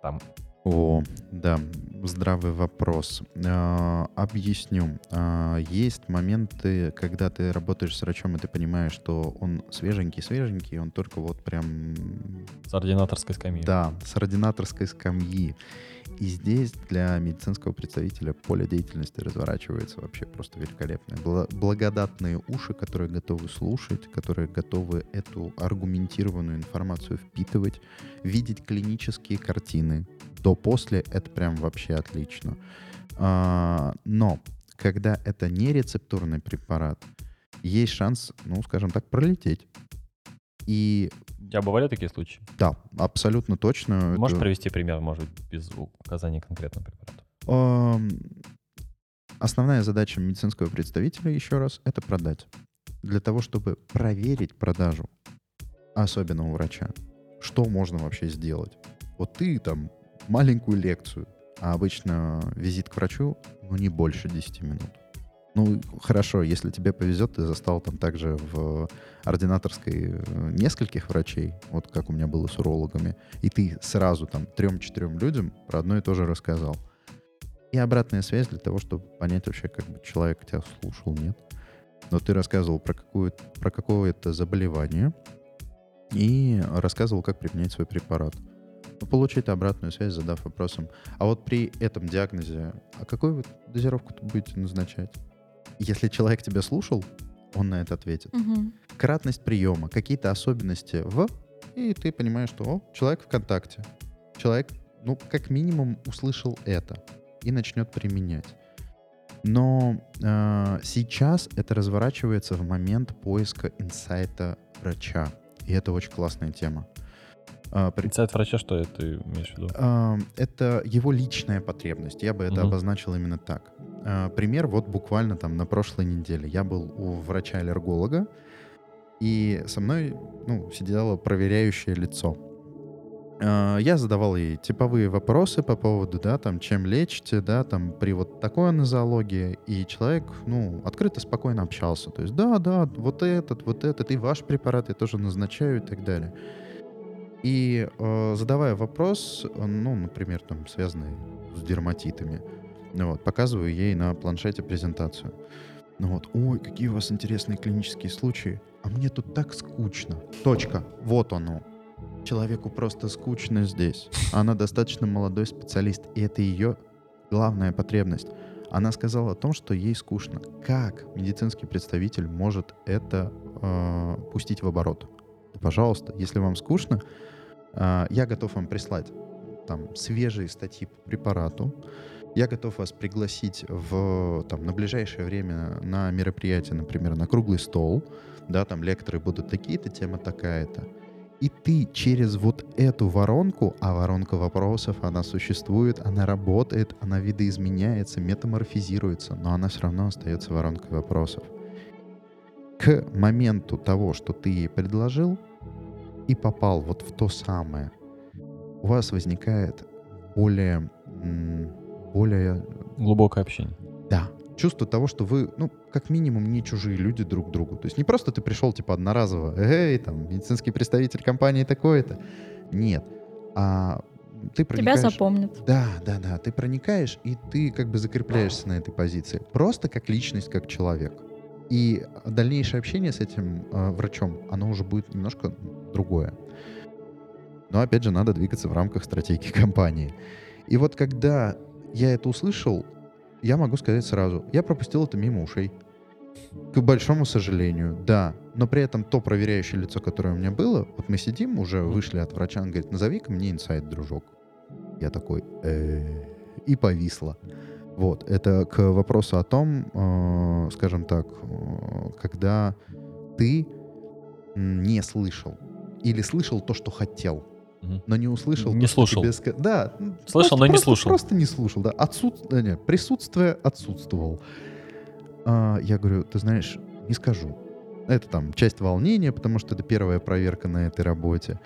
там О, да, здравый вопрос. А, объясню. А, есть моменты, когда ты работаешь с врачом, и ты понимаешь, что он свеженький-свеженький, он только вот прям с ординаторской скамьи. Да, с ординаторской скамьи. И здесь для медицинского представителя поле деятельности разворачивается вообще просто великолепно. Бла- Благодатные уши, которые готовы слушать, которые готовы эту аргументированную информацию впитывать, видеть клинические картины. До-после это прям вообще отлично. А, Но когда это не рецептурный препарат, есть шанс, ну, скажем так, пролететь. И У тебя бывали такие случаи? да, абсолютно точно. Можешь это- привести пример, может быть, без указания конкретного препарата? Основная задача медицинского представителя, еще раз, это продать. Для того, чтобы проверить продажу, особенно у врача, что можно вообще сделать. Вот ты там маленькую лекцию, а обычно визит к врачу, ну, не больше 10 минут. Ну, хорошо, если тебе повезет, ты застал там также в ординаторской э, нескольких врачей, вот как у меня было с урологами, и ты сразу там трем-четырем людям про одно и то же рассказал. И обратная связь для того, чтобы понять вообще, как бы человек тебя слушал, нет. Но ты рассказывал про, какую, про какое-то заболевание и рассказывал, как применять свой препарат. Получить обратную связь, задав вопросом, а вот при этом диагнозе, а какую вы дозировку будете назначать? Если человек тебя слушал, он на это ответит. Мгм. Кратность приема, какие-то особенности в, и ты понимаешь, что о, человек в контакте. Человек, ну, как минимум, услышал это и начнет применять. Но э, сейчас это разворачивается в момент поиска инсайта врача. И это очень классная тема. А, при- Инсайт врача, что ты имеешь в виду? а, это его личная потребность. Я бы это Мгм. обозначил именно так. А, Пример вот буквально там на прошлой неделе. Я был у врача-аллерголога, и со мной ну, сидело проверяющее лицо. А, Я задавал ей типовые вопросы по поводу, да, там, чем лечите, да, там, при вот такой нозологии, и человек, ну, открыто, спокойно общался. То есть, да, да, вот этот, вот этот, и ваш препарат я тоже назначаю и так далее. И э, задавая вопрос, ну, например, там, связанный с дерматитами, вот, показываю ей на планшете презентацию. Ну вот, ой, какие у вас интересные клинические случаи. А мне тут так скучно. Точка. Вот оно. Человеку просто скучно здесь. Она достаточно молодой специалист, и это ее главная потребность. Она сказала о том, что ей скучно. Как медицинский представитель может это э, пустить в оборот? Пожалуйста, если вам скучно, э, я готов вам прислать там свежие статьи по препарату. Я готов вас пригласить в, там, на ближайшее время на мероприятие, например, на круглый стол. Да, там лекторы будут такие-то, тема такая-то. И ты через вот эту воронку, а воронка вопросов, она существует, она работает, она видоизменяется, метаморфизируется, но она все равно остается воронкой вопросов. К моменту того, что ты ей предложил, и попал вот в то самое, у вас возникает более, более... Глубокое общение. Да, чувство того, что вы, ну, как минимум, не чужие люди друг другу. То есть не просто ты пришел, типа, одноразово, эй, там, медицинский представитель компании такой-то. Нет. А ты проникаешь... Тебя запомнят. Да, да, да. Ты проникаешь, и ты как бы закрепляешься на этой позиции. Просто как личность, как человек. И дальнейшее общение с этим э, врачом, оно уже будет немножко другое. Но опять же, надо двигаться в рамках стратегии компании. И вот когда я это услышал, я могу сказать сразу, я пропустил это мимо ушей. К большому сожалению, да. Но при этом то проверяющее лицо, которое у меня было, вот мы сидим, уже вышли от врача, он говорит, назови-ка мне инсайт, дружок. Я такой, «Э, и повисло. Вот, это к вопросу о том, э, скажем так, э, когда ты не слышал или слышал то, что хотел, но не услышал. Не слушал. Тебе... Да. Слышал, но не слушал. Просто не слушал, да. Отсут... Нет, присутствие отсутствовал. А, я говорю, ты знаешь, не скажу. Это там часть волнения, потому что это первая проверка на этой работе.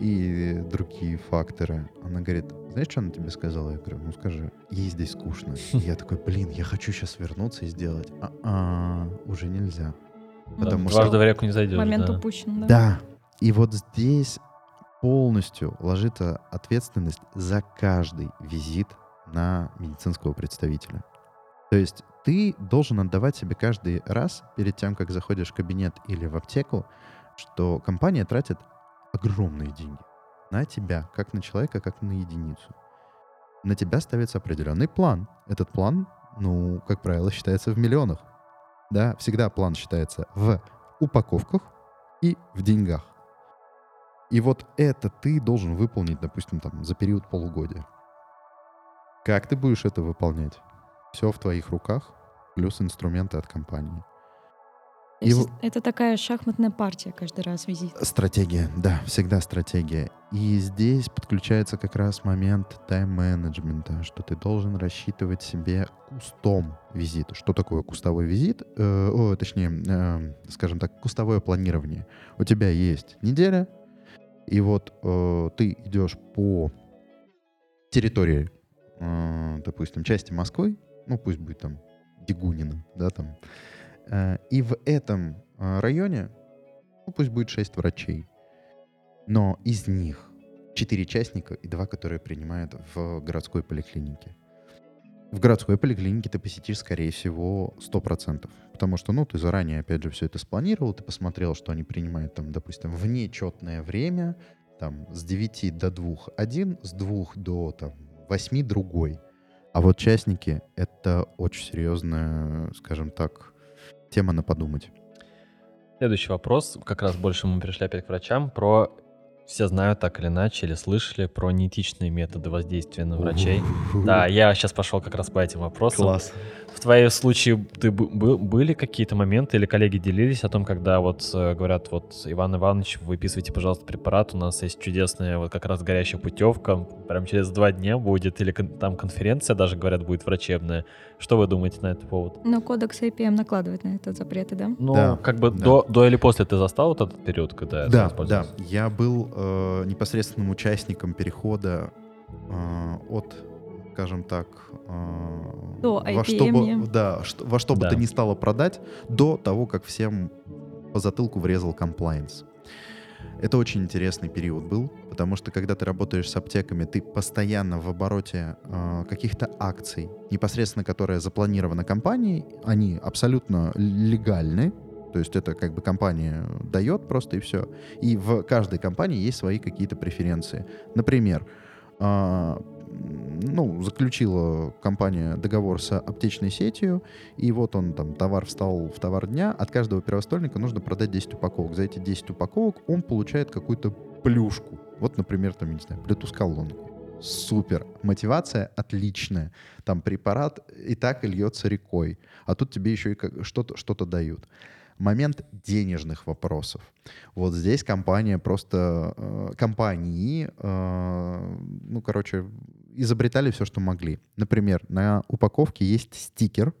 И другие факторы. Она говорит, знаешь, что она тебе сказала? Я говорю, ну скажи, ей здесь скучно. И я такой, блин, я хочу сейчас вернуться и сделать. А-а, уже нельзя. Потому что... Дважды в реку не зайдешь. Момент да. упущен, да. Да. И вот здесь полностью ложится ответственность за каждый визит на медицинского представителя. То есть ты должен отдавать себе каждый раз перед тем, как заходишь в кабинет или в аптеку, что компания тратит огромные деньги на тебя, как на человека, как на единицу. На тебя ставится определенный план. Этот план, ну, как правило, считается в миллионах. Да, всегда план считается в упаковках и в деньгах. И вот это ты должен выполнить, допустим, там, за период полугодия. Как ты будешь это выполнять? Все в твоих руках, плюс инструменты от компании. И это такая шахматная партия каждый раз визит. Стратегия, да, всегда стратегия. И здесь подключается как раз момент тайм-менеджмента, что ты должен рассчитывать себе кустом визит. Что такое кустовой визит? Э, о, точнее, э, скажем так, кустовое планирование. У тебя есть неделя, и вот э, ты идешь по территории, э, допустим, части Москвы, ну пусть будет там Дегунина, да, там, и в этом э, районе, ну пусть будет 6 врачей, но из них 4 частника и 2, которые принимают в городской поликлинике. В городской поликлинике ты посетишь, скорее всего, 100%. Потому что, ну, ты заранее, опять же, все это спланировал, ты посмотрел, что они принимают, там, допустим, в нечетное время, там, с 9 до 2 один, с 2 до, там, 8 другой. А вот частники — это очень серьезная, скажем так, тема на подумать. Следующий вопрос, как раз больше мы пришли опять к врачам, про все знают так или иначе или слышали про неэтичные методы воздействия на врачей. Да, я сейчас пошел как раз по этим вопросам. Класс. В твоем случае ты были какие-то моменты или коллеги делились о том, когда вот э, говорят, вот Иван Иванович, выписывайте, пожалуйста, препарат, у нас есть чудесная вот как раз горящая путевка, прям через два дня будет, или там конференция даже, говорят, будет врачебная. Что вы думаете на этот повод? Но кодекс IPM накладывает на это запреты, да? Ну, да, как бы да. До, до или после ты застал вот этот период, когда да, это Да, я был э, непосредственным участником перехода э, от скажем так, э, до во что бы, да, что, во что бы да. то ни стало продать, до того, как всем по затылку врезал комплайнс. Это очень интересный период был, потому что когда ты работаешь с аптеками, ты постоянно в обороте э, каких-то акций, непосредственно которые запланированы компанией, они абсолютно легальны, то есть это как бы компания дает просто и все. И в каждой компании есть свои какие-то преференции. Например, э, ну, заключила компания договор с аптечной сетью, и вот он там, товар встал в товар дня, от каждого первостольника нужно продать 10 упаковок. За эти 10 упаковок он получает какую-то плюшку. Вот, например, там, не знаю, Bluetooth-колонку. Супер. Мотивация отличная. Там препарат и так и льется рекой. А тут тебе еще и что-то что дают момент денежных вопросов. Вот здесь компания просто, э, компании, э, ну, короче, изобретали все, что могли. Например, на упаковке есть стикер,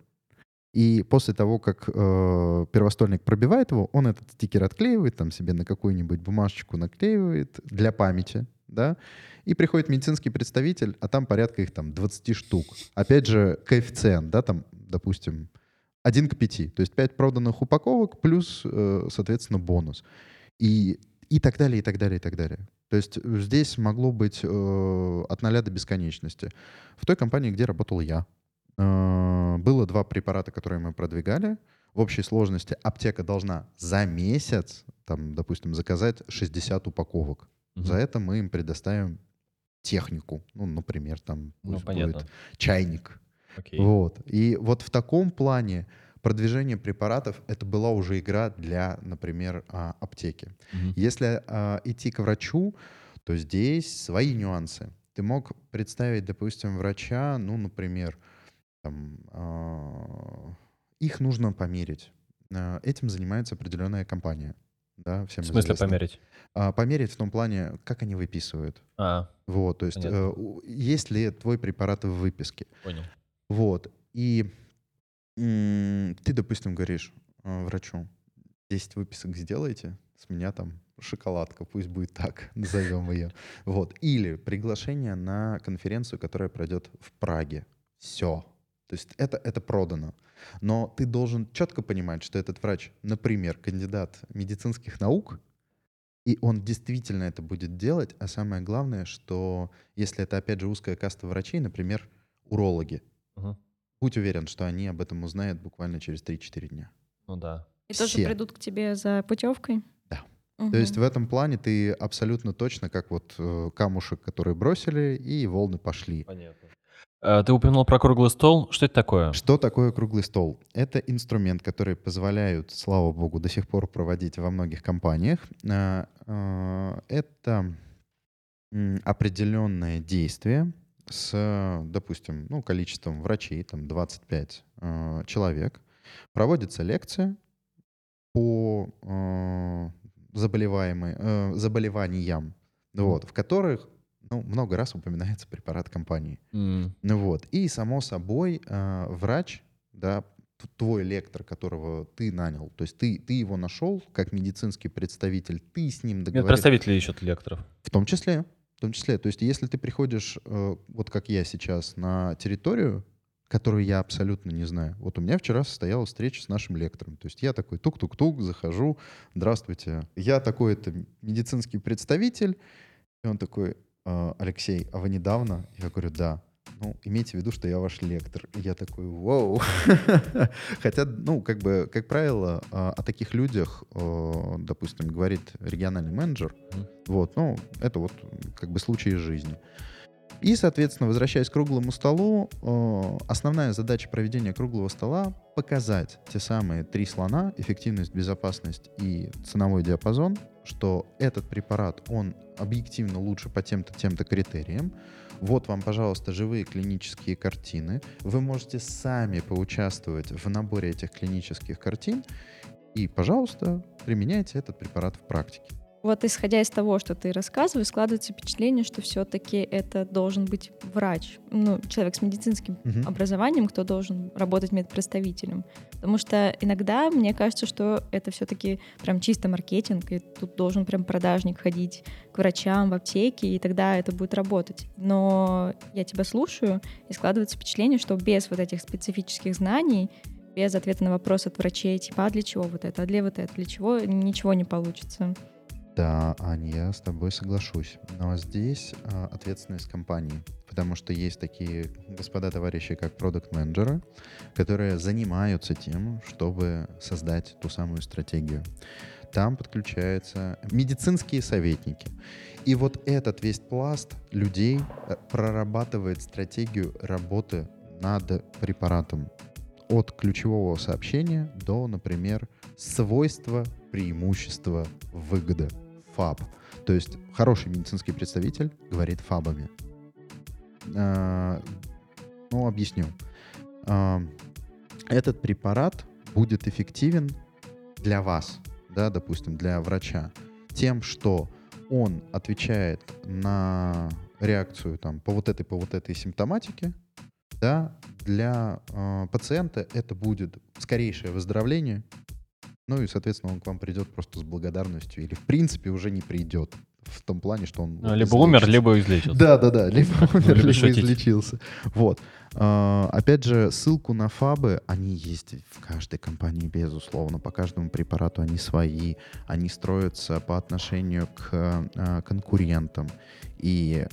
и после того, как э, первостольник пробивает его, он этот стикер отклеивает, там себе на какую-нибудь бумажечку наклеивает для памяти, да, и приходит медицинский представитель, а там порядка их там 20 штук. Опять же, коэффициент, да, там, допустим, 1 к 5. То есть 5 проданных упаковок плюс, э, соответственно, бонус. И, и так далее, и так далее, и так далее. То есть здесь могло быть э, от ноля до бесконечности. В той компании, где работал я, э, было два препарата, которые мы продвигали. В общей сложности аптека должна за месяц, там, допустим, заказать 60 упаковок. Угу. За это мы им предоставим технику. Ну, например, там ну, будет чайник Okay. Вот. И вот в таком плане продвижение препаратов это была уже игра для, например, а, аптеки. Mm-hmm. Если а, идти к врачу, то здесь свои нюансы. Ты мог представить, допустим, врача, ну, например, там, э, их нужно померить. Э, этим занимается определенная компания. Да, всем в смысле известно. померить? А, померить в том плане, как они выписывают. А, вот, то есть, э, есть ли твой препарат в выписке. Понял. Вот. И ты, допустим, говоришь э, врачу, 10 выписок сделайте, с меня там шоколадка, пусть будет так, назовем ее. Вот. Или приглашение на конференцию, которая пройдет в Праге. Все. То есть это, это продано. Но ты должен четко понимать, что этот врач, например, кандидат медицинских наук, и он действительно это будет делать, а самое главное, что если это, опять же, узкая каста врачей, например, урологи, Угу. Будь уверен, что они об этом узнают буквально через 3-4 дня. Ну да. И Все. тоже придут к тебе за путевкой? Да. Угу. То есть в этом плане ты абсолютно точно как вот э, камушек, который бросили, и волны пошли. Понятно. А, ты упомянул про круглый стол. Что это такое? Что такое круглый стол? Это инструмент, который позволяют, слава богу, до сих пор проводить во многих компаниях. А, а, это определенное действие, с, допустим, ну, количеством врачей, там 25 э, человек, проводится лекция по э, заболеваемой, э, заболеваниям, вот, в которых ну, много раз упоминается препарат компании. Mm. Вот. И, само собой, э, врач, да, твой лектор, которого ты нанял, то есть ты, ты его нашел как медицинский представитель, ты с ним договорился. Нет, представители ищут лекторов. В том числе. В том числе, то есть если ты приходишь, э, вот как я сейчас, на территорию, которую я абсолютно не знаю. Вот у меня вчера состояла встреча с нашим лектором. То есть я такой тук-тук-тук, захожу, здравствуйте. Я такой это медицинский представитель. И он такой, «А, Алексей, а вы недавно? Я говорю, да ну, имейте в виду, что я ваш лектор. И я такой, вау. Хотя, ну, как бы, как правило, а, о таких людях, допустим, говорит региональный менеджер. Вот, ну, это вот как бы случай из жизни. И, соответственно, возвращаясь к круглому столу, основная задача проведения круглого стола — показать те самые три слона — эффективность, безопасность и ценовой диапазон, что этот препарат, он объективно лучше по тем-то, тем-то критериям, вот вам, пожалуйста, живые клинические картины. Вы можете сами поучаствовать в наборе этих клинических картин и, пожалуйста, применяйте этот препарат в практике. Вот исходя из того, что ты рассказываешь, складывается впечатление, что все-таки это должен быть врач, ну, человек с медицинским угу. образованием, кто должен работать медпредставителем. Потому что иногда мне кажется, что это все-таки прям чисто маркетинг, и тут должен прям продажник ходить к врачам в аптеке, и тогда это будет работать. Но я тебя слушаю, и складывается впечатление, что без вот этих специфических знаний без ответа на вопрос от врачей, типа, а для чего вот это, а для вот это, для чего, ничего не получится. Да, Аня, я с тобой соглашусь. Но здесь а, ответственность компании, потому что есть такие господа товарищи, как продукт менеджеры которые занимаются тем, чтобы создать ту самую стратегию. Там подключаются медицинские советники. И вот этот весь пласт людей э, прорабатывает стратегию работы над препаратом. От ключевого сообщения до, например, свойства, преимущества, выгода. ФАБ. То есть хороший медицинский представитель говорит ФАБами. А, ну, объясню. А, этот препарат будет эффективен для вас, да, допустим, для врача, тем, что он отвечает на реакцию там, по вот этой, по вот этой симптоматике, да, для э, пациента это будет скорейшее выздоровление, ну и, соответственно, он к вам придет просто с благодарностью или, в принципе, уже не придет в том плане, что он... Ну, либо умер, либо излечился. Да, да, да, либо умер, либо излечился. Вот. А, опять же, ссылку на фабы, они есть в каждой компании, безусловно. По каждому препарату они свои. Они строятся по отношению к а, конкурентам. И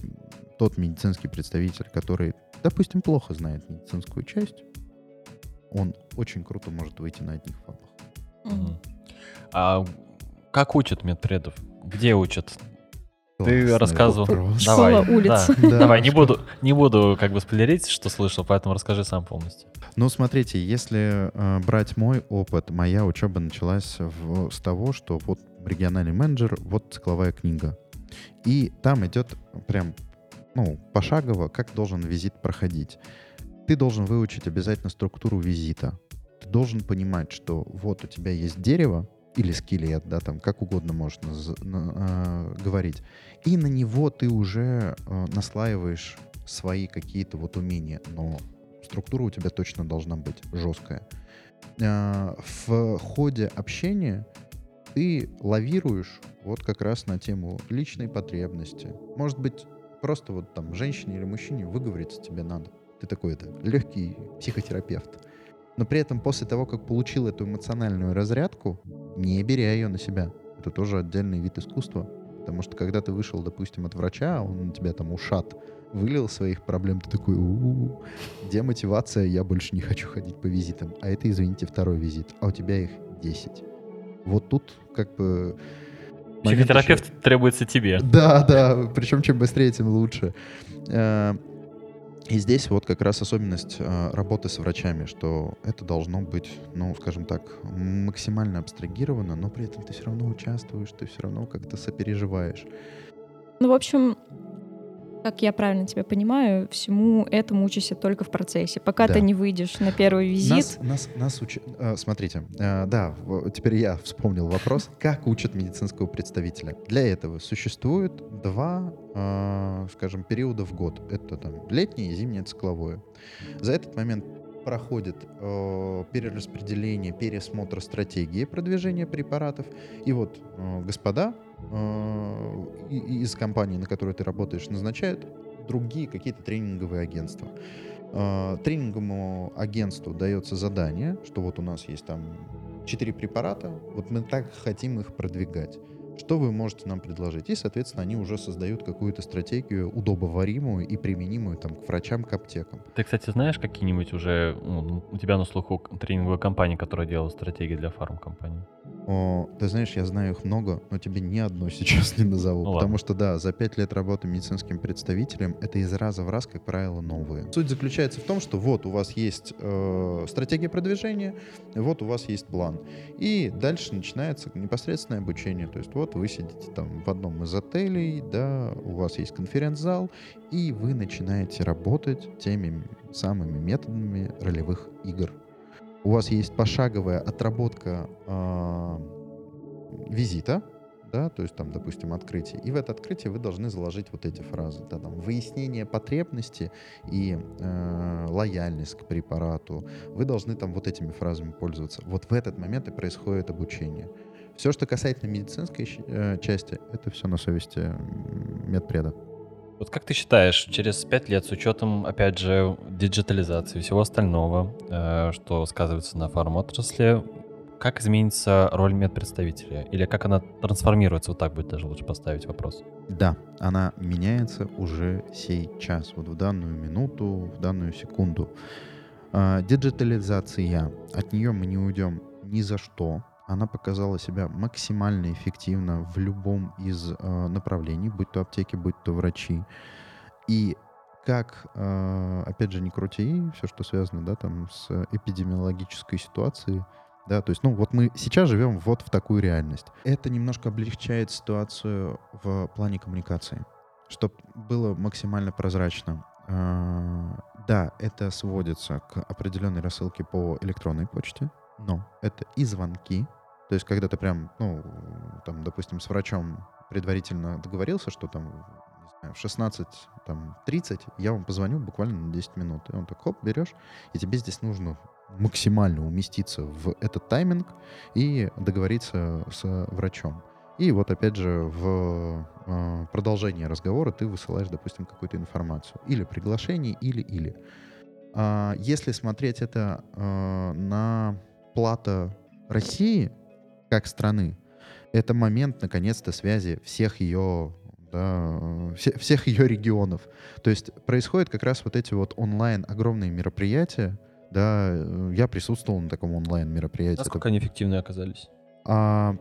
тот медицинский представитель, который, допустим, плохо знает медицинскую часть, он очень круто может выйти на одних фабах. А как учат медпредов? Где учат? Ты рассказывал. Вопрос. Давай, Школа улиц. Да, да, давай, не буду, не буду как бы спойлерить, что слышал, поэтому расскажи сам полностью. Ну, смотрите, если э, брать мой опыт, моя учеба началась в, с того, что вот региональный менеджер, вот цикловая книга. И там идет прям, ну, пошагово, как должен визит проходить. Ты должен выучить обязательно структуру визита. Ты должен понимать, что вот у тебя есть дерево, или скелет, да, там как угодно можно э, говорить. И на него ты уже э, наслаиваешь свои какие-то вот умения, но структура у тебя точно должна быть жесткая. Э, в ходе общения ты лавируешь вот как раз на тему личной потребности. Может быть, просто вот там женщине или мужчине выговориться тебе надо. Ты такой это легкий психотерапевт но при этом после того, как получил эту эмоциональную разрядку, не беря ее на себя. Это тоже отдельный вид искусства. Потому что когда ты вышел, допустим, от врача, он на тебя там ушат, вылил своих проблем, ты такой, у-у-у, демотивация, я больше не хочу ходить по визитам. А это, извините, второй визит, а у тебя их 10. Вот тут как бы... Психотерапевт еще... требуется тебе. Да, да, причем чем быстрее, тем лучше. И здесь вот как раз особенность э, работы с врачами, что это должно быть, ну, скажем так, максимально абстрагировано, но при этом ты все равно участвуешь, ты все равно как-то сопереживаешь. Ну, в общем, как я правильно тебя понимаю, всему этому учишься только в процессе. Пока да. ты не выйдешь на первый визит. Нас, нас, нас уч... А, смотрите, а, да, теперь я вспомнил вопрос. Как учат медицинского представителя? Для этого существует два, а, скажем, периода в год. Это там летнее и зимнее цикловое. За этот момент проходит э, перераспределение, пересмотр стратегии продвижения препаратов. И вот э, господа э, из компании, на которой ты работаешь, назначают другие какие-то тренинговые агентства. Э, тренинговому агентству дается задание, что вот у нас есть там четыре препарата, вот мы так хотим их продвигать. Что вы можете нам предложить? И, соответственно, они уже создают какую-то стратегию удобоваримую и применимую там, к врачам, к аптекам. Ты, кстати, знаешь какие-нибудь уже ну, у тебя на слуху тренинговые компании, которые делают стратегии для фармкомпаний? О, ты знаешь, я знаю их много, но тебе ни одно сейчас не назову. Ну, потому ладно. что, да, за пять лет работы медицинским представителем это из раза в раз, как правило, новые. Суть заключается в том, что вот у вас есть э, стратегия продвижения, вот у вас есть план. И дальше начинается непосредственное обучение. То есть вот вы сидите там в одном из отелей, да, у вас есть конференц-зал, и вы начинаете работать теми самыми методами ролевых игр у вас есть пошаговая отработка э, визита, да, то есть там, допустим, открытие, и в это открытие вы должны заложить вот эти фразы, да, там, выяснение потребности и э, лояльность к препарату, вы должны там вот этими фразами пользоваться. Вот в этот момент и происходит обучение. Все, что касается медицинской э, части, это все на совести медпреда. Вот как ты считаешь, через пять лет с учетом, опять же, диджитализации и всего остального, э, что сказывается на фармотрасли, как изменится роль медпредставителя? Или как она трансформируется? Вот так будет даже лучше поставить вопрос. Да, она меняется уже сейчас, вот в данную минуту, в данную секунду. А, диджитализация, от нее мы не уйдем ни за что. Она показала себя максимально эффективно в любом из э, направлений, будь то аптеки, будь то врачи. И как, э, опять же, не крути, все, что связано, да, там, с эпидемиологической ситуацией, да, то есть, ну, вот мы сейчас живем вот в такую реальность. Это немножко облегчает ситуацию в плане коммуникации, чтобы было максимально прозрачно. А, да, это сводится к определенной рассылке по электронной почте, но это и звонки, то есть, когда ты прям, ну, там, допустим, с врачом предварительно договорился, что там в 16, там, 30 я вам позвоню буквально на 10 минут. И он так, хоп, берешь, и тебе здесь нужно максимально уместиться в этот тайминг и договориться с врачом. И вот опять же в э, продолжение разговора ты высылаешь, допустим, какую-то информацию. Или приглашение, или, или. А если смотреть это э, на плата России как страны, это момент, наконец-то, связи всех ее да, все, всех ее регионов. То есть происходят как раз вот эти вот онлайн огромные мероприятия, да, я присутствовал на таком онлайн-мероприятии. Насколько Это... они эффективны оказались? А,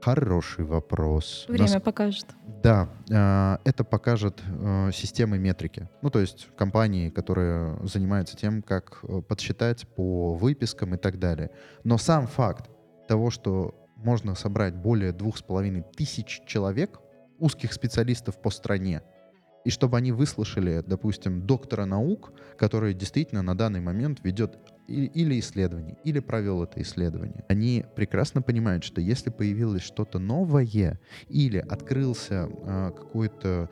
хороший вопрос. Время Нас... покажет. Да, а, это покажет а, системы метрики. Ну, то есть компании, которые занимаются тем, как э, подсчитать по выпискам и так далее. Но сам факт того, что можно собрать более двух с половиной тысяч человек, узких специалистов по стране, и чтобы они выслушали, допустим, доктора наук, который действительно на данный момент ведет или исследование, или провел это исследование. Они прекрасно понимают, что если появилось что-то новое, или открылся э, какой-то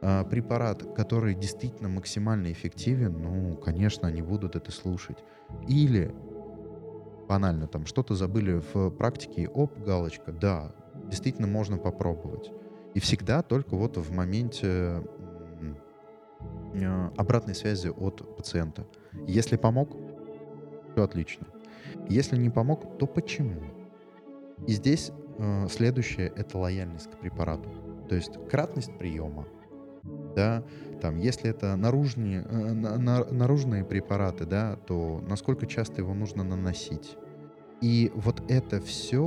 э, препарат, который действительно максимально эффективен, ну, конечно, они будут это слушать. Или банально там что-то забыли в практике, оп, галочка, да, действительно можно попробовать. И всегда только вот в моменте Э, обратной связи от пациента. Если помог, все отлично. Если не помог, то почему? И здесь э, следующее — это лояльность к препарату. То есть кратность приема, да, там, если это наружные, э, на, наружные препараты, да, то насколько часто его нужно наносить. И вот это все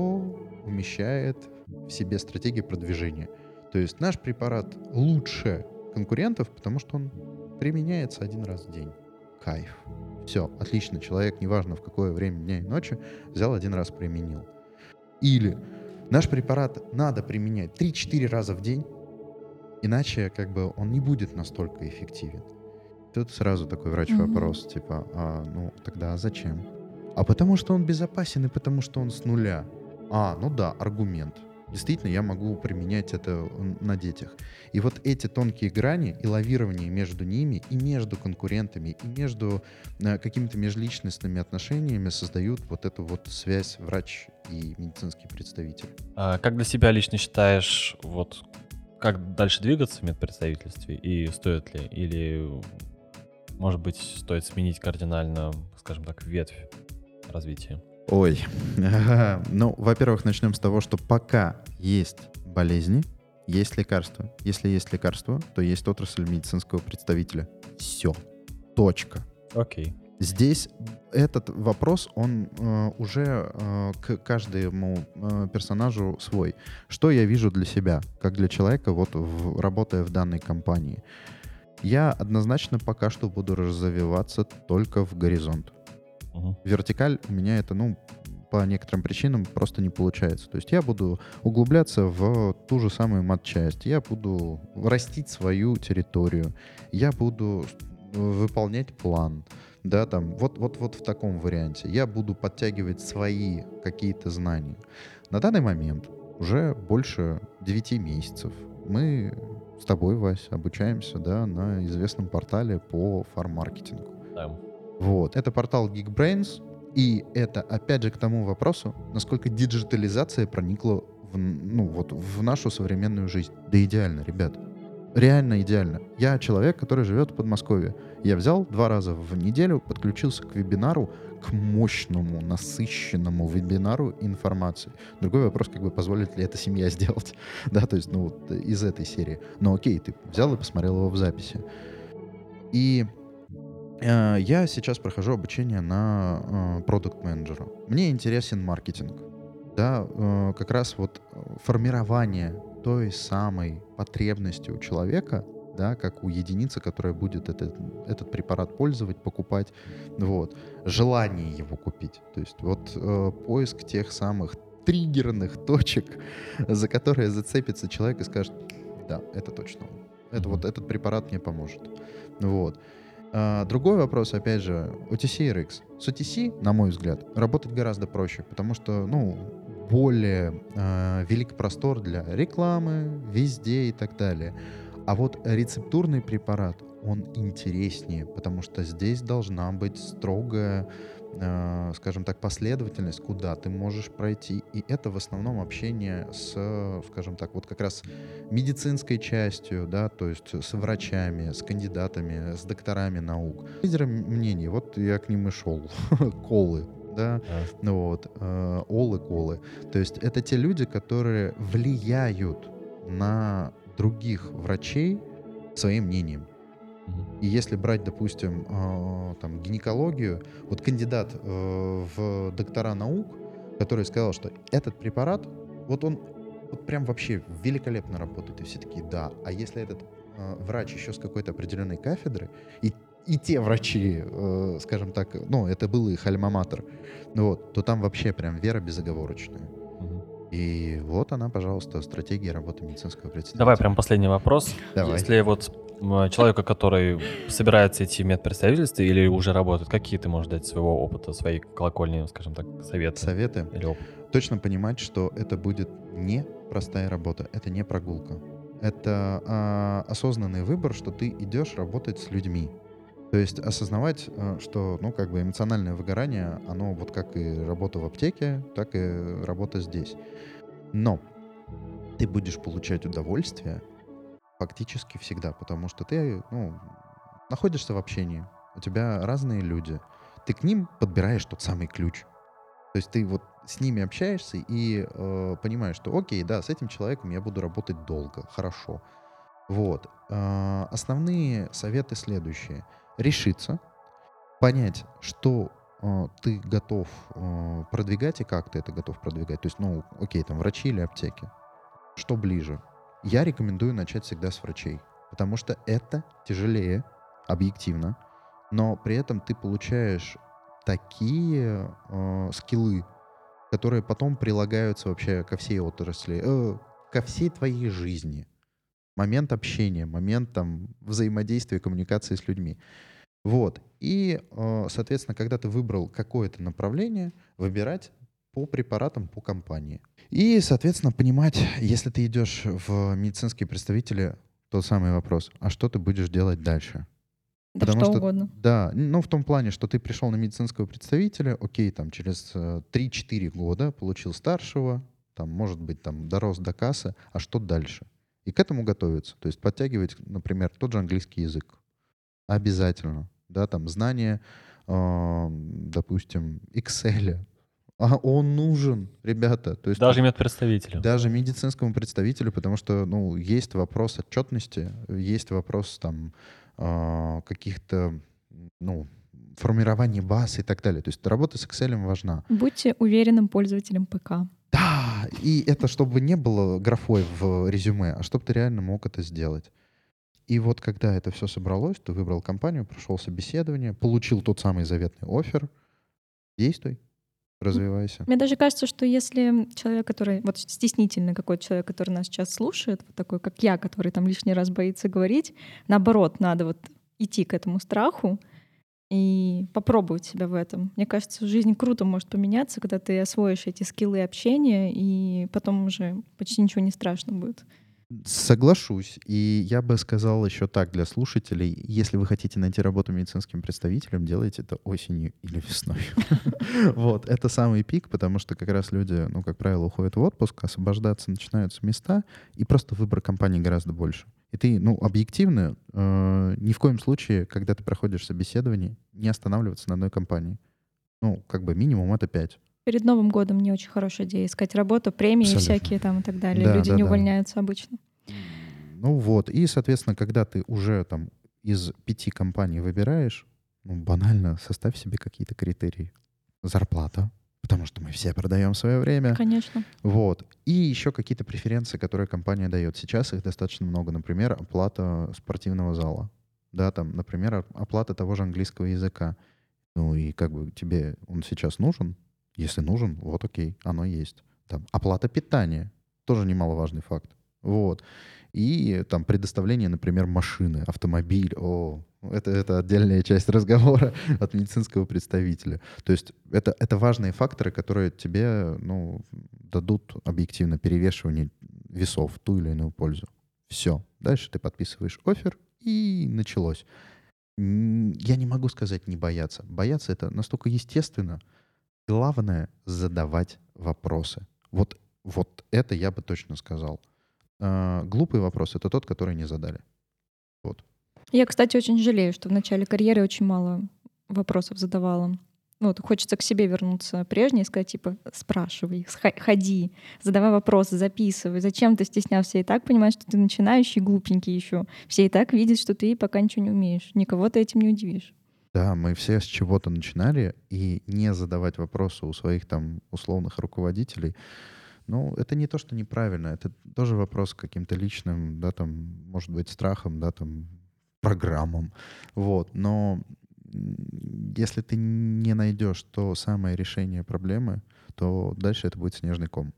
умещает в себе стратегию продвижения. То есть наш препарат лучше конкурентов, потому что он применяется один раз в день. Кайф. Все, отлично. Человек, неважно в какое время дня и ночи, взял один раз применил. Или наш препарат надо применять 3-4 раза в день, иначе как бы он не будет настолько эффективен. Тут сразу такой врач mm-hmm. вопрос, типа, а, ну тогда зачем? А потому что он безопасен и потому что он с нуля. А, ну да, аргумент действительно я могу применять это на детях. И вот эти тонкие грани и лавирование между ними, и между конкурентами, и между э, какими-то межличностными отношениями создают вот эту вот связь врач и медицинский представитель. А как для себя лично считаешь, вот как дальше двигаться в медпредставительстве и стоит ли? Или, может быть, стоит сменить кардинально, скажем так, ветвь развития? Ой. Ну, во-первых, начнем с того, что пока есть болезни, есть лекарства. Если есть лекарство, то есть отрасль медицинского представителя. Все. Точка. Окей. Здесь этот вопрос, он э, уже э, к каждому э, персонажу свой. Что я вижу для себя, как для человека, вот в, работая в данной компании? Я однозначно пока что буду развиваться только в горизонт. Угу. Вертикаль у меня это, ну, по некоторым причинам просто не получается. То есть я буду углубляться в ту же самую матчасть, я буду растить свою территорию, я буду выполнять план, да, там, вот, вот, вот в таком варианте. Я буду подтягивать свои какие-то знания. На данный момент уже больше 9 месяцев мы с тобой, Вась, обучаемся, да, на известном портале по фарм-маркетингу. Да. Вот. Это портал Geekbrains, и это, опять же, к тому вопросу, насколько диджитализация проникла в, ну, вот, в нашу современную жизнь. Да идеально, ребят. Реально идеально. Я человек, который живет в Подмосковье. Я взял два раза в неделю, подключился к вебинару, к мощному, насыщенному вебинару информации. Другой вопрос, как бы позволит ли это семья сделать, да, то есть, ну, вот из этой серии. Но окей, ты взял и посмотрел его в записи. И я сейчас прохожу обучение на э, продукт-менеджера. Мне интересен маркетинг, да, э, как раз вот формирование той самой потребности у человека, да, как у единицы, которая будет этот, этот препарат пользовать, покупать, вот, желание его купить. То есть вот э, поиск тех самых триггерных точек, за которые зацепится человек и скажет, да, это точно он. Это вот этот препарат мне поможет. Вот. А, другой вопрос, опять же, OTC и RX. С OTC, на мой взгляд, работать гораздо проще, потому что, ну, более э, велик простор для рекламы, везде и так далее. А вот рецептурный препарат, он интереснее, потому что здесь должна быть строгая, э, скажем так, последовательность, куда ты можешь пройти. И это в основном общение с, скажем так, вот как раз медицинской частью, да, то есть с врачами, с кандидатами, с докторами наук. Лидеры мнений, вот я к ним и шел, колы, да, ну вот, э, олы, колы. То есть это те люди, которые влияют на других врачей своим мнением. И если брать, допустим, э, там, гинекологию, вот кандидат э, в доктора наук, который сказал, что этот препарат, вот он вот прям вообще великолепно работает, и все такие, да. А если этот э, врач еще с какой-то определенной кафедры, и и те врачи, э, скажем так, ну, это был их альма-матер, вот, то там вообще прям вера безоговорочная. И вот она, пожалуйста, стратегия работы медицинского представителя. Давай прям последний вопрос. Давай. Если вот человека, который собирается идти в медпредставительство или уже работает, какие ты можешь дать своего опыта, своей колокольни, скажем так, советы? Советы? Или опыт? Точно понимать, что это будет не простая работа, это не прогулка. Это а, осознанный выбор, что ты идешь работать с людьми. То есть осознавать, э, что, ну, как бы эмоциональное выгорание, оно вот как и работа в аптеке, так и работа здесь. Но ты будешь получать удовольствие фактически всегда, потому что ты, ну, находишься в общении, у тебя разные люди, ты к ним подбираешь тот самый ключ. То есть ты вот с ними общаешься и э, понимаешь, что окей, да, с этим человеком я буду работать долго, хорошо. Вот. Э, основные советы следующие – решиться, понять, что э, ты готов э, продвигать и как ты это готов продвигать. То есть, ну, окей, там врачи или аптеки. Что ближе? Я рекомендую начать всегда с врачей, потому что это тяжелее, объективно, но при этом ты получаешь такие э, скиллы, которые потом прилагаются вообще ко всей отрасли, э, ко всей твоей жизни. Момент общения, момент там взаимодействия, коммуникации с людьми. Вот. И, э, соответственно, когда ты выбрал какое-то направление, выбирать по препаратам, по компании. И, соответственно, понимать, если ты идешь в медицинские представители, тот самый вопрос, а что ты будешь делать дальше? Да Потому что, что угодно. Да, ну в том плане, что ты пришел на медицинского представителя, окей, там через 3-4 э, года получил старшего, там, может быть, там дорос до кассы, а что дальше? И к этому готовиться. То есть подтягивать, например, тот же английский язык. Обязательно. Да, там знание, э, допустим, Excel. А он нужен, ребята. То есть, даже медпредставителю. Даже медицинскому представителю, потому что ну, есть вопрос отчетности, есть вопрос там э, каких-то ну, формирования баз и так далее. То есть работа с Excel важна. Будьте уверенным пользователем ПК. Да, и это чтобы не было графой в резюме, а чтобы ты реально мог это сделать. И вот когда это все собралось, ты выбрал компанию, прошел собеседование, получил тот самый заветный офер, действуй, развивайся. Мне даже кажется, что если человек, который, вот стеснительный какой-то человек, который нас сейчас слушает, вот такой, как я, который там лишний раз боится говорить, наоборот, надо вот идти к этому страху и попробовать себя в этом. Мне кажется, жизнь круто может поменяться, когда ты освоишь эти скиллы общения, и потом уже почти ничего не страшно будет. Соглашусь. И я бы сказал еще так для слушателей. Если вы хотите найти работу медицинским представителем, делайте это осенью или весной. Вот, это самый пик, потому что как раз люди, ну, как правило, уходят в отпуск, освобождаться начинаются места, и просто выбор компании гораздо больше. И ты, ну, объективно, э, ни в коем случае, когда ты проходишь собеседование, не останавливаться на одной компании. Ну, как бы минимум это 5. Перед Новым годом не очень хорошая идея искать работу, премии Абсолютно. всякие там и так далее. Да, Люди да, не да. увольняются обычно. Ну вот, и, соответственно, когда ты уже там из пяти компаний выбираешь, ну, банально составь себе какие-то критерии. Зарплата, потому что мы все продаем свое время. Конечно. Вот. И еще какие-то преференции, которые компания дает. Сейчас их достаточно много. Например, оплата спортивного зала. Да, там, например, оп- оплата того же английского языка. Ну и как бы тебе он сейчас нужен? Если нужен, вот окей, оно есть. Там, оплата питания. Тоже немаловажный факт. Вот. И там предоставление, например, машины, автомобиль. О, это, это отдельная часть разговора от медицинского представителя. То есть это, это важные факторы, которые тебе ну, дадут объективно перевешивание весов в ту или иную пользу. Все. Дальше ты подписываешь офер, и началось. Я не могу сказать не бояться. Бояться это настолько естественно. Главное — задавать вопросы. Вот, вот это я бы точно сказал. А, глупый вопрос — это тот, который не задали. Я, кстати, очень жалею, что в начале карьеры очень мало вопросов задавала. Ну, Вот, хочется к себе вернуться прежней и сказать, типа, спрашивай, ходи, задавай вопросы, записывай. Зачем ты стеснялся? И так понимаешь, что ты начинающий, глупенький еще. Все и так видят, что ты пока ничего не умеешь. Никого ты этим не удивишь. Да, мы все с чего-то начинали, и не задавать вопросы у своих там условных руководителей, ну, это не то, что неправильно, это тоже вопрос каким-то личным, да, там, может быть, страхом, да, там, программам, вот, но если ты не найдешь то самое решение проблемы, то дальше это будет снежный ком.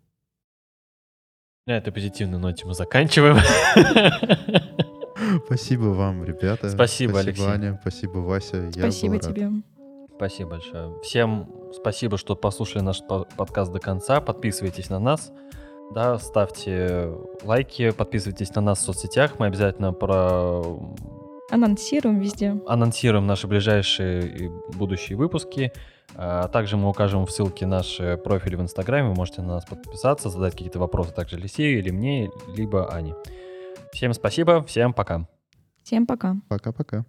На этой позитивной ноте мы заканчиваем. Спасибо вам, ребята. Спасибо, Алексей. Аня, спасибо, Вася. Спасибо тебе. Спасибо большое. Всем спасибо, что послушали наш по- подкаст до конца. Подписывайтесь на нас. Да, ставьте лайки, подписывайтесь на нас в соцсетях. Мы обязательно про Анонсируем везде. анонсируем наши ближайшие и будущие выпуски. А также мы укажем в ссылке наши профили в Инстаграме. Вы можете на нас подписаться, задать какие-то вопросы также Алексею или мне, либо Ане. Всем спасибо, всем пока. Всем пока. Пока-пока.